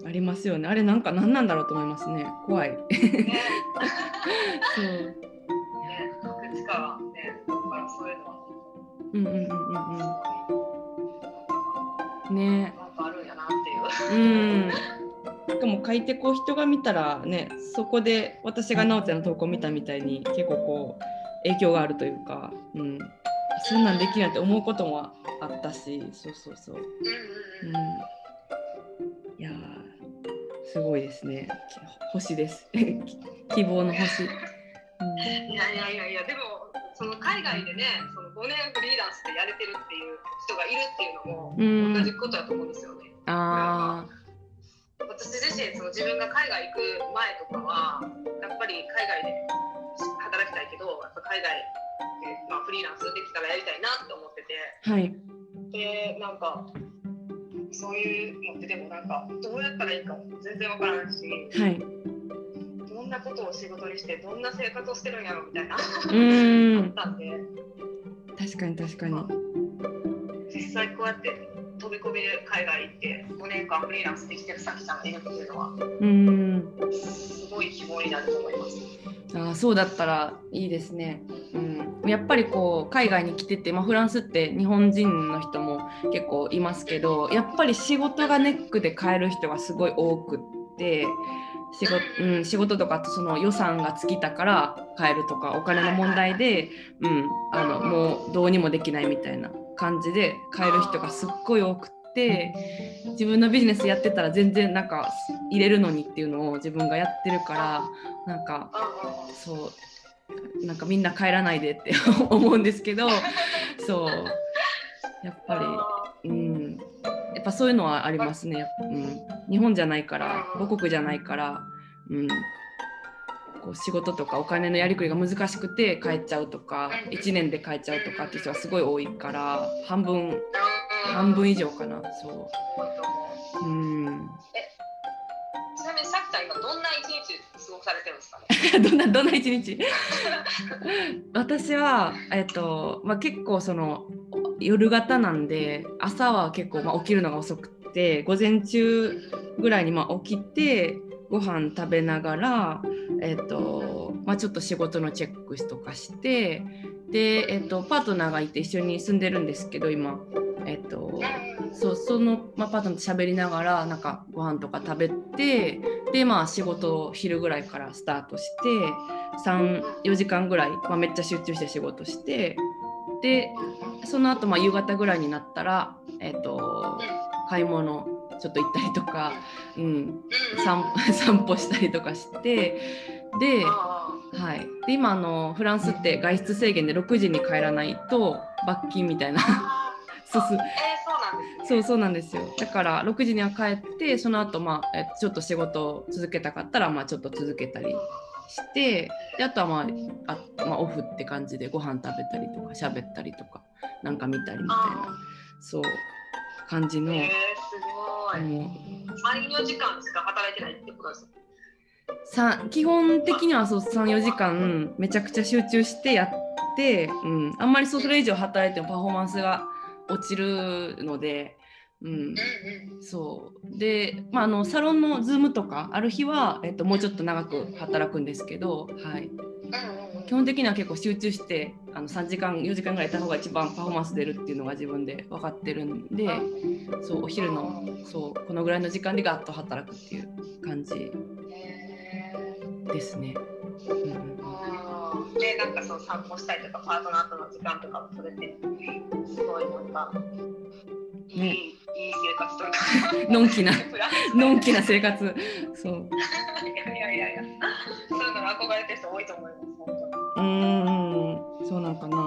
ありますよね。あれなんか何なんだろうと思いますね。怖い。ね、そうね、書く力ね、だからそういうのは、うんうんうんうんうん。ね。なんかあるんやなっていう。うん。しかも書いてこう人が見たらねそこで私がなおちゃんの投稿見たみたいに結構こう影響があるというか、うん、そんなんできるなんて思うこともあったしそうそうそう、うんいやーすごいですね。き星です。希望の星、うん。いやいやいやいや、でも、その海外でね、その5年フリーランスでやれてるっていう人がいるっていうのも、うん。同じことだと思うんですよね。あ私自身、その自分が海外行く前とかは、やっぱり海外で働きたいけど、やっぱ海外で、まあ、フリーランスできたらやりたいなって思ってて、ーはい。で、なんか、そういうのってでもなんか、どうやったらいいかも全然わからないし、はい。どんなことを仕事にして、どんな生活をしてるんやろみたいな、うーん。あったんで、確かに確かに。実際こうやって飛び込みで海外行って5年間フリーランスできてるさきさんがいるっていうのはうーん。すごい希望になると思います。あーそうだったらいいですね。うん、やっぱりこう海外に来てて、まあ、フランスって日本人の人も結構いますけどやっぱり仕事がネックで帰る人がすごい多くって仕事,、うん、仕事とかその予算が尽きたから帰るとかお金の問題で、うん、あのもうどうにもできないみたいな感じで帰る人がすっごい多くって自分のビジネスやってたら全然なんか入れるのにっていうのを自分がやってるからなんかあそうなんかみんな帰らないでって 思うんですけどそうやっぱり、うん、やっぱそういうのはありますね、うん、日本じゃないから母国じゃないから、うん、こう仕事とかお金のやりくりが難しくて帰っちゃうとか1年で帰っちゃうとかっていう人はすごい多いから半分半分以上かなそう。う、うん、ちなみにさきちゃん今どんな一日過ごされてるんですかね？どんなどんな一日？私は、えっとまあ、結構その夜型なんで朝は結構、まあ、起きるのが遅くて午前中ぐらいにま起きてご飯食べながら、えっとまあ、ちょっと仕事のチェックとかしてで、えっと、パートナーがいて一緒に住んでるんですけど今。えっと、そうその、まあ、パートナーと喋りながらなんかご飯とか食べてでまあ仕事を昼ぐらいからスタートして34時間ぐらい、まあ、めっちゃ集中して仕事してでその後まあ夕方ぐらいになったら、えっと、買い物ちょっと行ったりとか、うん、散 散歩したりとかしてで,、はい、で今あのフランスって外出制限で6時に帰らないと罰金みたいな。そうそうえー、そうなんですね。そうそうなんですよ。だから6時には帰ってその後まあえちょっと仕事を続けたかったらまあちょっと続けたりしてであとはまああ、まあ、オフって感じでご飯食べたりとか喋ったりとかなんか見たりみたいな。そう感じの、えー、すごい。もう3、4時間しか働いてないってことですさ基本的にはそう34時間めちゃくちゃ集中してやって、うん、あんまりそれ以上働いてもパフォーマンスが落ちるので、うん。そう。で、まあ、あのサロンのズームとかある日は、えっと、もうちょっと長く働くんですけど、はい、基本的には結構集中してあの3時間4時間ぐらいいた方が一番パフォーマンス出るっていうのが自分で分かってるんでそうお昼のそうこのぐらいの時間でガッと働くっていう感じへですね。うんーで、なんかそう散歩したりとか、パートナーとの時間とかも取れて、すごいなんか、いい、ねいい生活とか、のんきな のんきな生活。そう。いやいやいやそういうのに憧れてる人多いと思います、本当に。うーんそうなんかな。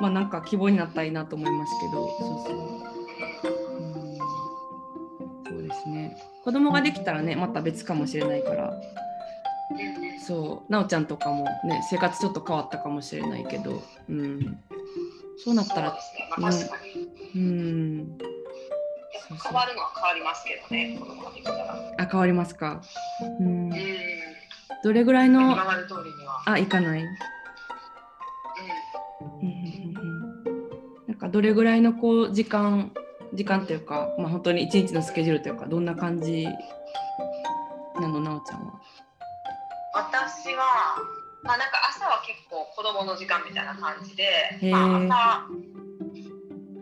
まあなんか希望になったらいいなと思いますけど。そうそう。うん。そうですね。子供ができたらねまた別かもしれないから。そう。なおちゃんとかもね生活ちょっと変わったかもしれないけど。うん。そうなったらそうね。うん。やっぱ変わるのは変わりますけどね、子供ができたら。あ変わりますか。うん。うん。どれぐらいの今まで通りには。あ行かないうん。うんうんなんかどれぐらいのこう時間時間というか、まあ、本当に一日のスケジュールというかどんな感じなのなおちゃんは？私は、まあ、なんか朝は結構子供の時間みたいな感じで、まあ、朝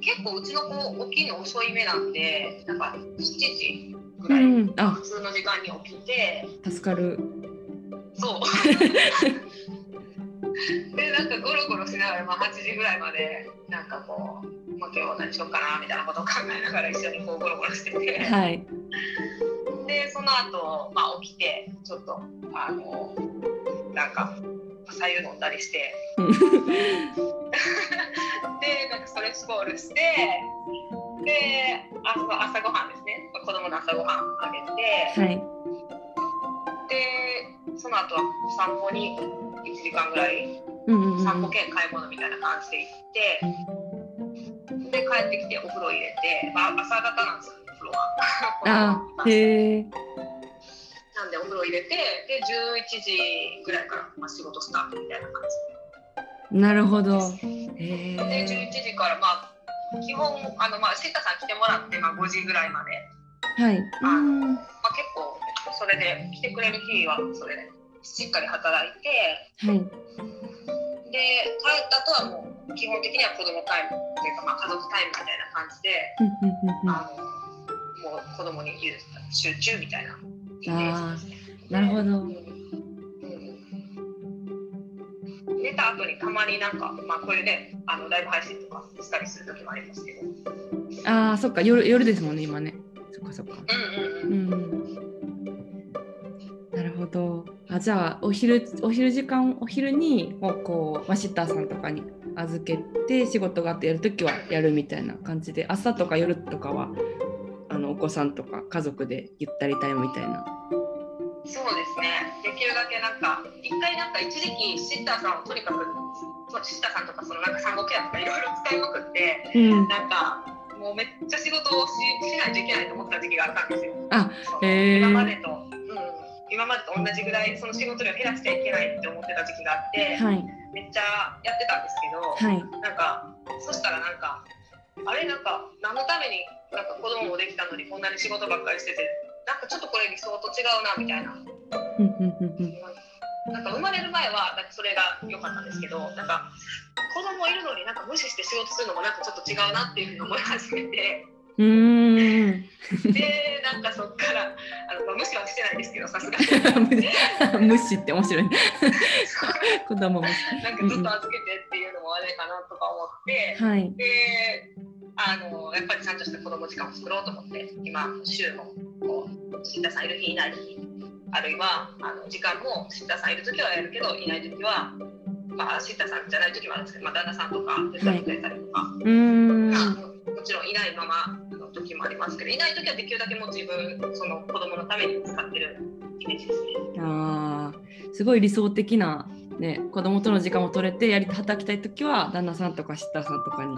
結構うちの子起きるの遅い目なんでなんか7時ぐらい、うん、あ普通の時間に起きて助かる。そう でなんかゴロゴロしながら、まあ、8時ぐらいまでなんかこう、まあ、今日は何しようかなみたいなことを考えながら一緒にこうゴロゴロしてて。はい。でその後、まあ起きてちょっとあのなんか白湯飲んだりして でなんかストレッチボールしてであの朝ごはんですね子供の朝ごはんあげて、はい。でその後は散歩に1時間ぐらいうんうんうん。散歩兼買い物みたいな感じで行って、で帰ってきてお風呂入れて、まあ、朝方なんですよお風呂は。あへえ。なんでお風呂入れてで11時ぐらいから、まあ、仕事スタートみたいな感なるほど。ででえ。11時からまあ基本あの、まあ、シッタさん来てもらって、まあ、5時ぐらいまで、はい。うん。まあ、結構それで来てくれる日はそれでしっかり働いてはい。で帰った後はもう基本的には子供タイムというか、まあ、家族タイムみたいな感じで、うんうんうんうん。あのもう子供に集中みたいなイメージですね。なるほど。うん寝た後にたまになんか、まあ、こういうねあのライブ配信とかしたりする時もありますけど、うんああ、そっか、夜夜ですもんね、今ね。そっかそっか。うんうん、うん。なるほど。あ、じゃあ、お昼、お昼時間、お昼に、もうこう、まあ、シッターさんとかに預けて、仕事があってやるときはやるみたいな感じで、朝とか夜とかは。あの、お子さんとか家族でゆったりタイムみたいな。そうですねできるだけなんか一回なんか一時期シッターさんをとにかくシッターさんとかそのなんか産後ケアとかいろいろ使いまくってうん。なんかもうめっちゃ仕事をししないといけないと思った時期があったんですよ。あ、そうへー今までと、うん、今今までと同じぐらいその仕事量減らしちゃいけないって思ってた時期があって、はい。めっちゃやってたんですけど、はい。なんかそしたらなんかあれなんか何のためになんか子供もできたのにこんなに仕事ばっかりしててなんかちょっとこれ理想と違うなみたいな。なんか生まれる前はなんかそれが良かったんですけどなんか子供いるのになんか無視して仕事するのもなんかちょっと違うなっていうふうに思い始めてうーん。でなんかそっからあの、まあ、無視はしてないですけどさすがに。無視って面白い。ね子供無視。なんかずっと預けてっていうのもあれかなとか思って。はい。であのやっぱりちゃんとした子供時間を作ろうと思って今週もこうシッターさんいる日いない日あるいはあの時間もシッターさんいる時はやるけどいない時はまあシッターさんじゃない時もあるんですけど、まあ、旦那さんとか手伝ってくれたりとか、うーん。まあもちろんいないままの時もありますけどいない時はできるだけもう自分その子供のために使ってるイメージですね。あーすごい理想的な、ね、子供との時間を取れてやり働きたい時は旦那さんとかシッターさんとかに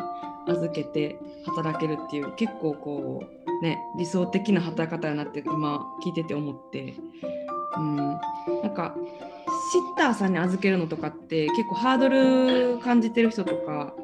預けて働けるっていう結構こう、ね、理想的な働き方だなって今聞いてて思って、うん、なんかシッターさんに預けるのとかって結構ハードル感じてる人とか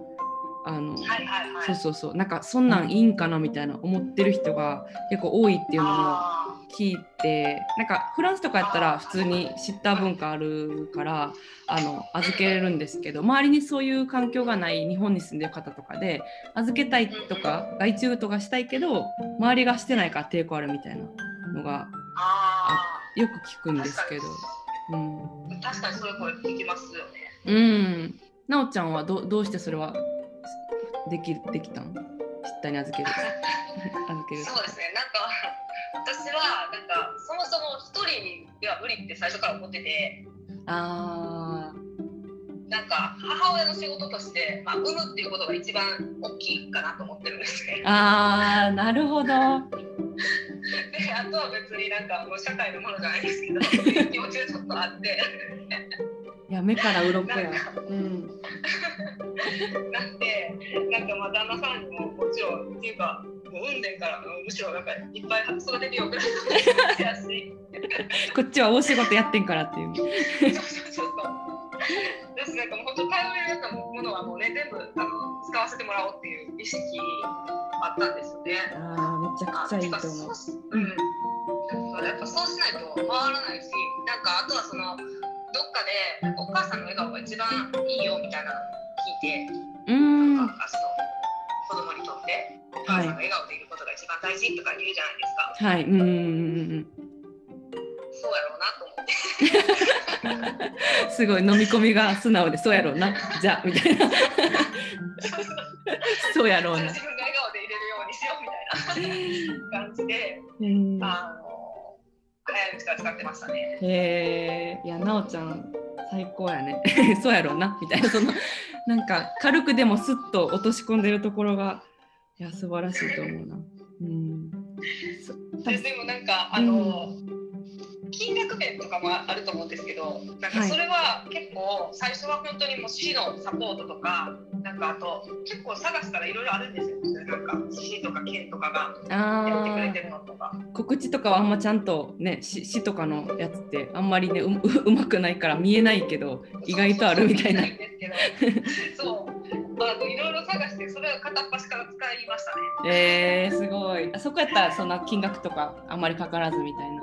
あのはいはいはい。そうそうそうなんかそんなんいいんかなみたいな思ってる人が結構多いっていうのもあ聞いてなんかフランスとかやったら普通にシッター文化あるからあの預けれるんですけど周りにそういう環境がない日本に住んでる方とかで預けたいとか外注とかしたいけど周りがしてないから抵抗あるみたいなのがよく聞くんですけど。うんー確かにそれこれ聞きますよね。うん、なおちゃんはどどうしてそれはできできたんシッターに預ける。預けるそうですね、なんか私はなんかそもそも一人では無理って最初から思ってて、あなんか母親の仕事として、まあ、産むっていうことが一番大きいかなと思ってるんですね。ー。あーなるほど。で、あとは別になんかもう社会のものじゃないですけど、気持ちがちょっとあって、いや目から鱗やなんか、うん、なんで、なんかまあ旦那さんにももちろんっていうか、もう産んでんから、むしろなんかいっぱい育ててよぐらいのやし。こっちは大仕事やってんからっていうそうそうそうそう。私なんかもう本当頼れるものはもうね全部あの使わせてもらおうっていう意識あったんですよね。あーめちゃくちゃいいと思ううん。やっぱそうしないと回らないし、なんかあとはそのどっかでお母さんの笑顔が一番いいよみたいなのを聞いて、うーん。なんかその子供にとってお母さんが笑顔でいることが一番大事とか言うじゃないですか。はい。うんそうやろうなと思って。うんすごい飲み込みが素直でそうやろうな。じゃあみたいな。そうやろうな。自分が笑顔でいれるようにしようみたいな感じで。うん。あの使ってましたね。へえいやなおちゃん最高やね。そうやろうな。みたいな。そのなんか軽くでもスッと落とし込んでるところがいや素晴らしいと思うな。うん。そででもなんかあの、金額面とかもあると思うんですけど、なんかそれは結構最初は本当にもう市のサポートとか、なんかあと結構探したらいろいろあるんですよ。なんか市とか県とかがやってくれあてるのとか。ー告知とかはあんまちゃんとね市市とかのやつってあんまりねうう うまくないから見えないけど意外とあるみたいな。そういろいろ探してそれを片っ端から使いましたね。えー、すごい。あそこやったらそんな金額とかあんまりかからずみたいな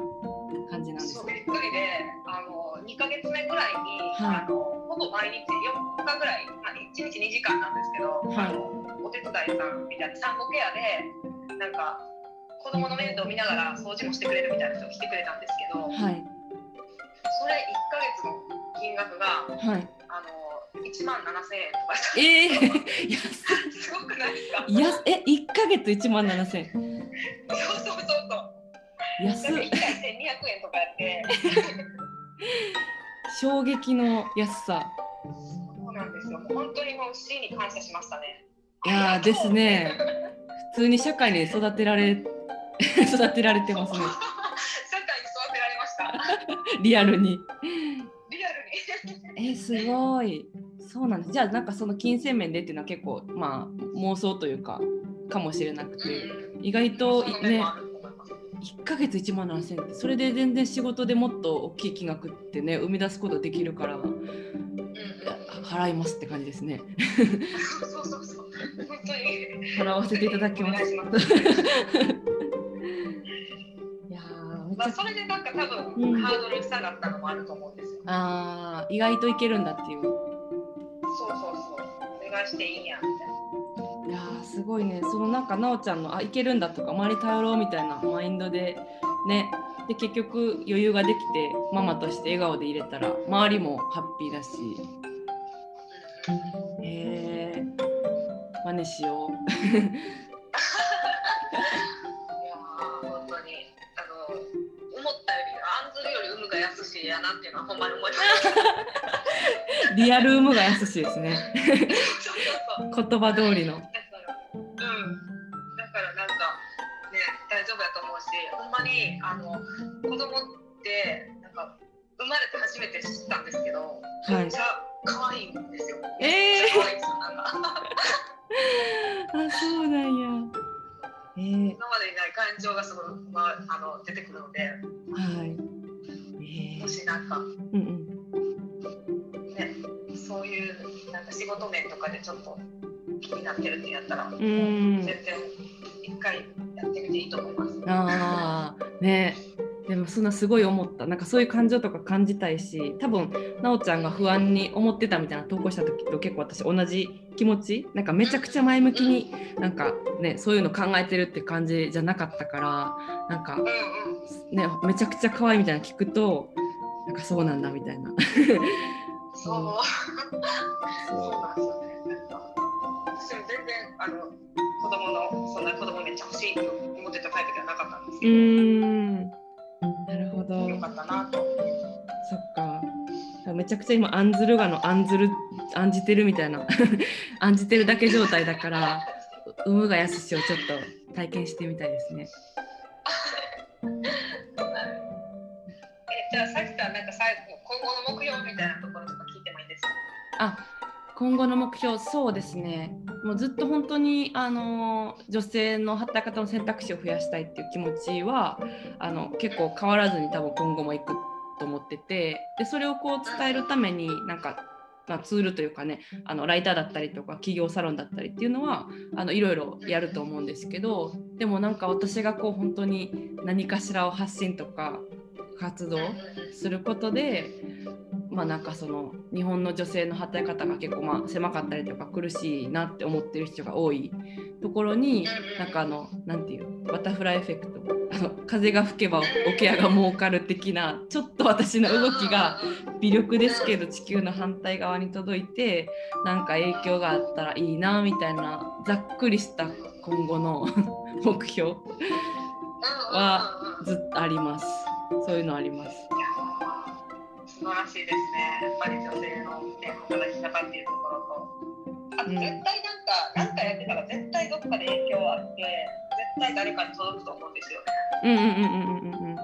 感じなんですそうかびっくりであの2ヶ月目ぐらいに、はい。あのほぼ毎日4日ぐらい、まあ、1日2時間なんですけど、はい。お手伝いさんみたいな産後ケアでなんか子供の面倒を見ながら掃除もしてくれるみたいな人が来てくれたんですけど、はい。それ1ヶ月の金額がはい。あの1万7000円とか。したえー、安すごくないですか？いやえ1ヶ月1万7000円？そうそうそうそう。安っ。なんか1回1200円とかやって 衝撃の安さ。そうなんですよ。本当にもう市に感謝しましたね。いやーですね。普通に社会に育てられ 育てられてますね。社会に育てられました。リアルに。リアルに。えー、すごい。そうなんです。じゃあなんかその金銭面でっていうのは結構まあ妄想というかかもしれなくて。意外とね1ヶ月1万7000ってそれで全然仕事でもっと大きい金額ってね生み出すことできるからうんうん払いますって感じですねそうそうそう。本当に。払わせていただきますいします。いやまあそれでなんか多分、うんハードル下がったのもあると思うんですよ。あー意外といけるんだっていうそうそうそう。お願いしていいんやみたいな。いやーすごいね。そのなんかなおちゃんのあいけるんだとか周り頼ろうみたいなマインドでね。で結局余裕ができてママとして笑顔で入れたら周りもハッピーだし。へえ真似しよう。いやー本当にあの思ったよりアンズルより産むが安しやなっていうのはほんまに思いました。リアル有無が優しいですね。言葉通りのにあの子供ってなんか生まれて初めて知ったんですけど、はい。めっちゃ可愛いんですよ。えめっちゃ可愛いんですよなんか。あそうなんや。えー、今までにない感情がすごい、まあ、あの出てくるので、はい。えもー、しなんかうんね、そういうなんか仕事面とかでちょっと気になってるってやったら、うんうーん。全然一回やってみていいと思います。ああねでもそんなすごい思ったなんかそういう感情とか感じたいし多分なおちゃんが不安に思ってたみたいな投稿した時と結構私同じ気持ちなんかめちゃくちゃ前向きになんかねそういうの考えてるって感じじゃなかったからなんかねめちゃくちゃ可愛いみたいなの聞くとなんかそうなんだみたいなそう。そうなんですよね。なんか私も全然あの子供のそんな子供めっちゃ欲しいと思ってたタイプではなかったんですうけど、ーんなるほどよかったなと。そっか。めちゃくちゃ今案ずるがの案ずる案じてるみたいな案じてるだけ状態だからうむがやすしをちょっと体験してみたいですね。えじゃあさっきからなんか最後今後の目標みたいなところとか聞いてもいいですか？あ今後の目標そうですねもうずっと本当にあの女性の働き方の選択肢を増やしたいっていう気持ちはあの結構変わらずに多分今後もいくと思っててでそれをこう伝えるためになんか、まあ、ツールというかねあのライターだったりとか企業サロンだったりっていうのはあのいろいろやると思うんですけどでもなんか私がこう本当に何かしらを発信とか活動することでまあなんかその日本の女性の働き方が結構まあ狭かったりとか苦しいなって思ってる人が多いところになんかあのなんていうバタフライエフェクト。あの風が吹けばおケアが儲かる的なちょっと私の動きが微力ですけど地球の反対側に届いてなんか影響があったらいいなみたいなざっくりした今後の 目標はずっとあります。そういうのあります。素晴らしいですね。やっぱり女性の、ね、働き方っていうところと。あとうん絶対なんか、なんかやってたら絶対どっかで影響あって、絶対誰かに届くと思うんですよね。うんうんうんうんうんうん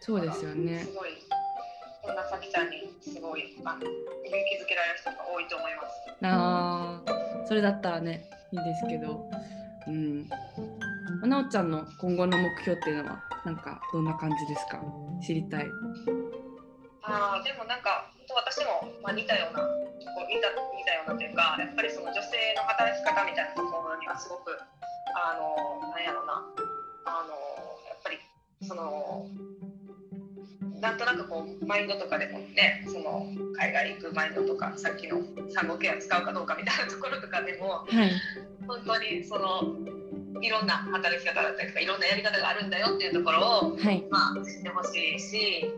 そうですよねす。ごい、こんなさきちゃんにすごいあの勇気づけられる人が多いと思います。あーそれだったらねいいですけど、うん。なおちゃんの今後の目標っていうのはなんかどんな感じですか？知りたい。あーでもなんか本当私も、まあ、似たようなこう似た似たようなというかやっぱりその女性の働き方みたいなところにはすごくあのなんやろなあのやっぱりそのなんとなくこうマインドとかでもねその海外行くマインドとかさっきの産後ケア使うかどうかみたいなところとかでもはい。本当にそのいろんな働き方だったりとかいろんなやり方があるんだよっていうところをはい。まあ、知ってほしいし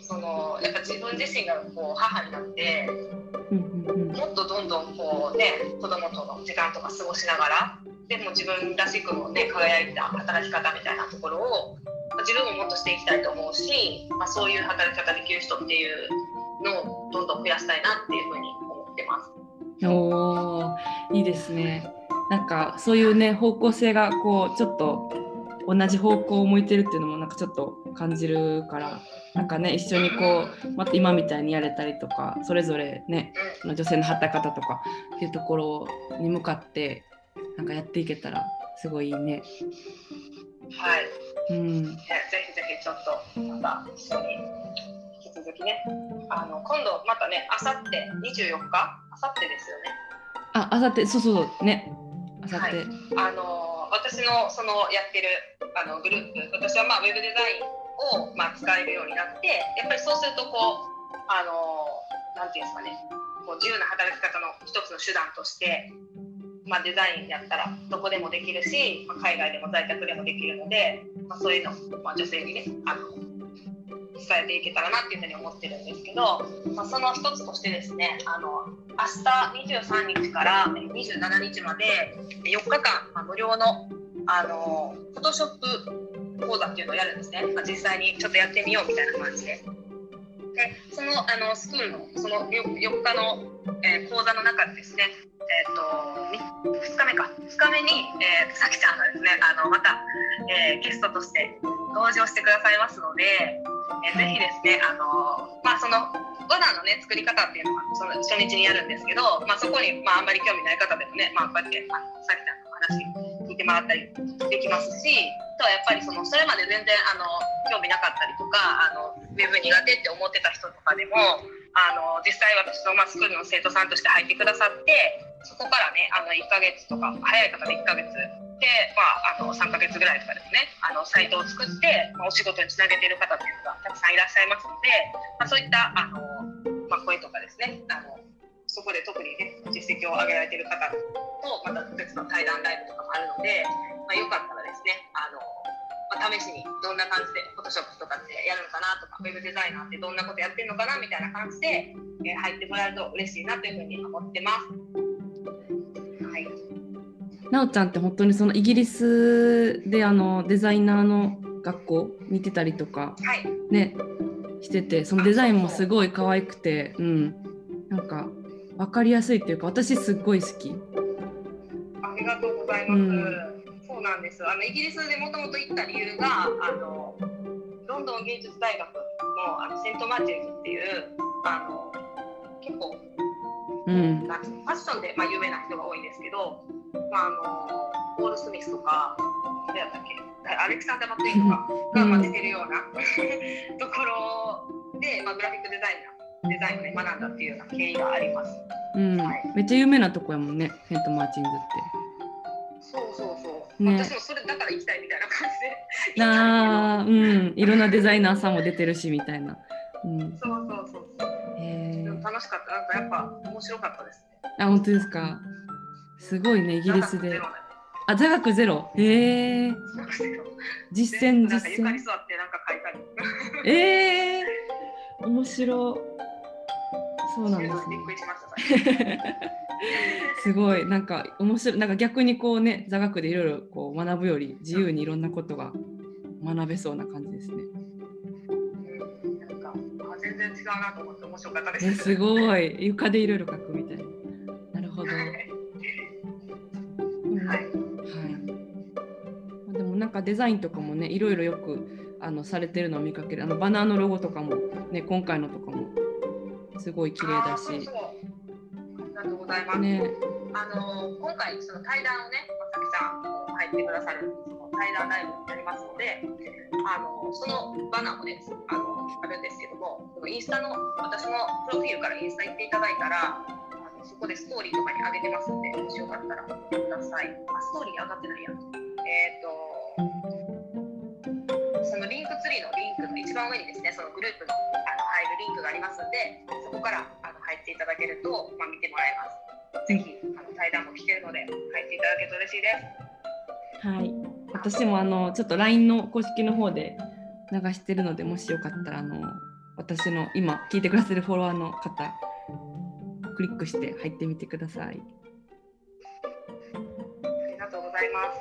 そのやっぱ自分自身がこう母になってうんうんうん。もっとどんどんこう、ね、子供との時間とか過ごしながらでも自分らしくも、ね、輝いた働き方みたいなところをまあ自分ももっとしていきたいと思うし、まあ、そういう働き方できる人っていうのをどんどん増やしたいなっていうふうに思ってます。おーいいですね。なんかそういうね方向性がこうちょっと同じ方向を向いてるっていうのもなんかちょっと感じるからなんかね一緒にこうまた今みたいにやれたりとかそれぞれねうん女性の働き方とかっていうところに向かってなんかやっていけたらすごいいいね。はい。うん。ねぜひぜひちょっとまた一緒に引き続きねあの今度またねあさって24日？あさってですよねあ、あさって、そうそうね。あさって。あの私のそのやってるあのグループ私はまあウェブデザインをまあ使えるようになってやっぱりそうするとこうあのなんていうんですかねこう自由な働き方の一つの手段としてまあ、デザインやったらどこでもできるし、まあ、海外でも在宅でもできるので、まあ、そういうのを、まあ、女性にねあの伝えていけたらなっていうふうに思ってるんですけど、まあ、その一つとしてですねあの明日23日から27日まで4日間、まあ、無料のあのフォトショップ講座っていうのをやるんですね、まあ、実際にちょっとやってみようみたいな感じで。でそのあのスクールのその 4, 4日の、えー講座の中でですねえー、と2日目か2日目に、えー、さきちゃんがですねあのまた、えーゲストとして登場してくださいますので、えーぜひですねあの、まあ、その罠の、ね、作り方っていうのはその初日にやるんですけど、まあ、そこに、まあ、あんまり興味ない方でもね、まあ、こうやってあさきちゃんの話聞いてもらったりできますしあとはやっぱりそのそれまで全然あの興味なかったりとかあのウェブ苦手って思ってた人とかでもあの実際私の、まあ、スクールの生徒さんとして入ってくださってそこからねあの1ヶ月とか早い方で1ヶ月、まあ、あの3ヶ月ぐらいとかですねあのサイトを作って、まあ、お仕事につなげている方っていうのがたくさんいらっしゃいますので、まあ、そういったあの、まあ、声とかですねあのそこで特にね実績を上げられている方とまた別の対談ライブとかもあるので、まあ、よかったらですねあのま、試しにどんな感じでフォトショップとかってやるのかなとかウェブデザイナーってどんなことやってるのかなみたいな感じで、え入ってもらえると嬉しいなというふうに思ってます。はい、なおちゃんって本当にそのイギリスであのデザイナーの学校見てたりとかはい、ねしててそのデザインもすごい可愛くてうんなんか分かりやすいっていうか私すっごい好きありがとうございます。うんそうなんです。あのイギリスでもともと行った理由があのロンドン芸術大学のあのセントマーチンズっていうあの結構うん。なファッションで、まあ、有名な人が多いんですけど、まあ、あのウォール・スミスとか誰だっけ？アレクサンダー・マックイーンとかが、まあ、出てるような ところで、まあ、グラフィックデザイナーデザインを、ね、学んだっていうような経緯があります。うん。めっちゃ有名なとこやもんねセントマーチンズっそうそうそう、ね。私もそれだから行きたいみたいな感じでて行ったんなあうん。いろんなデザイナーさんも出てるしみたいな。うん。そう楽しかった。なんかやっぱ面白かったですね。あ本当ですか？すごいねイギリスで。あ座学ゼロ？へえ実践でなんか実践。床に座ってなんか書いたりええ面白そうなんですね。びっくりしました。すごい。なんか面白い。なんか逆にこうね座学でいろいろこう学ぶより自由にいろんなことが学べそうな感じですね。然違うなと思って面白かったです。えすごい。床でいろいろ書くみたいな。なるほど。はい。うん。はい。まあでもなんかデザインとかもねいろいろよくあのされてるのを見かける。あのバナーのロゴとかもね今回のとかもすごい綺麗だし。あーそうそう。ありがとうございます。ね。あの今回その対談をね、まさきさんも入ってくださるその対談ライブになりますので、あのそのバナーもねあのあるんですけども、そのインスタの私のプロフィールからインスタ行っていただいたら、あのそこでストーリーとかに上げてますんで、もしよかったら見てください。あストーリー上がってないや。えっ、とそのリンクツリーのリンクの一番上にですね、そのグループのあの入るリンクがありますんで、そこからあの入っていただけると、まあ、見てもらえます。ぜひあの対談も来てるので入っていただけると嬉しいです。はい私もあのちょっと LINE の公式の方で流してるのでもしよかったらあの私の今聞いてくださるフォロワーの方クリックして入ってみてください。ありがとうございます。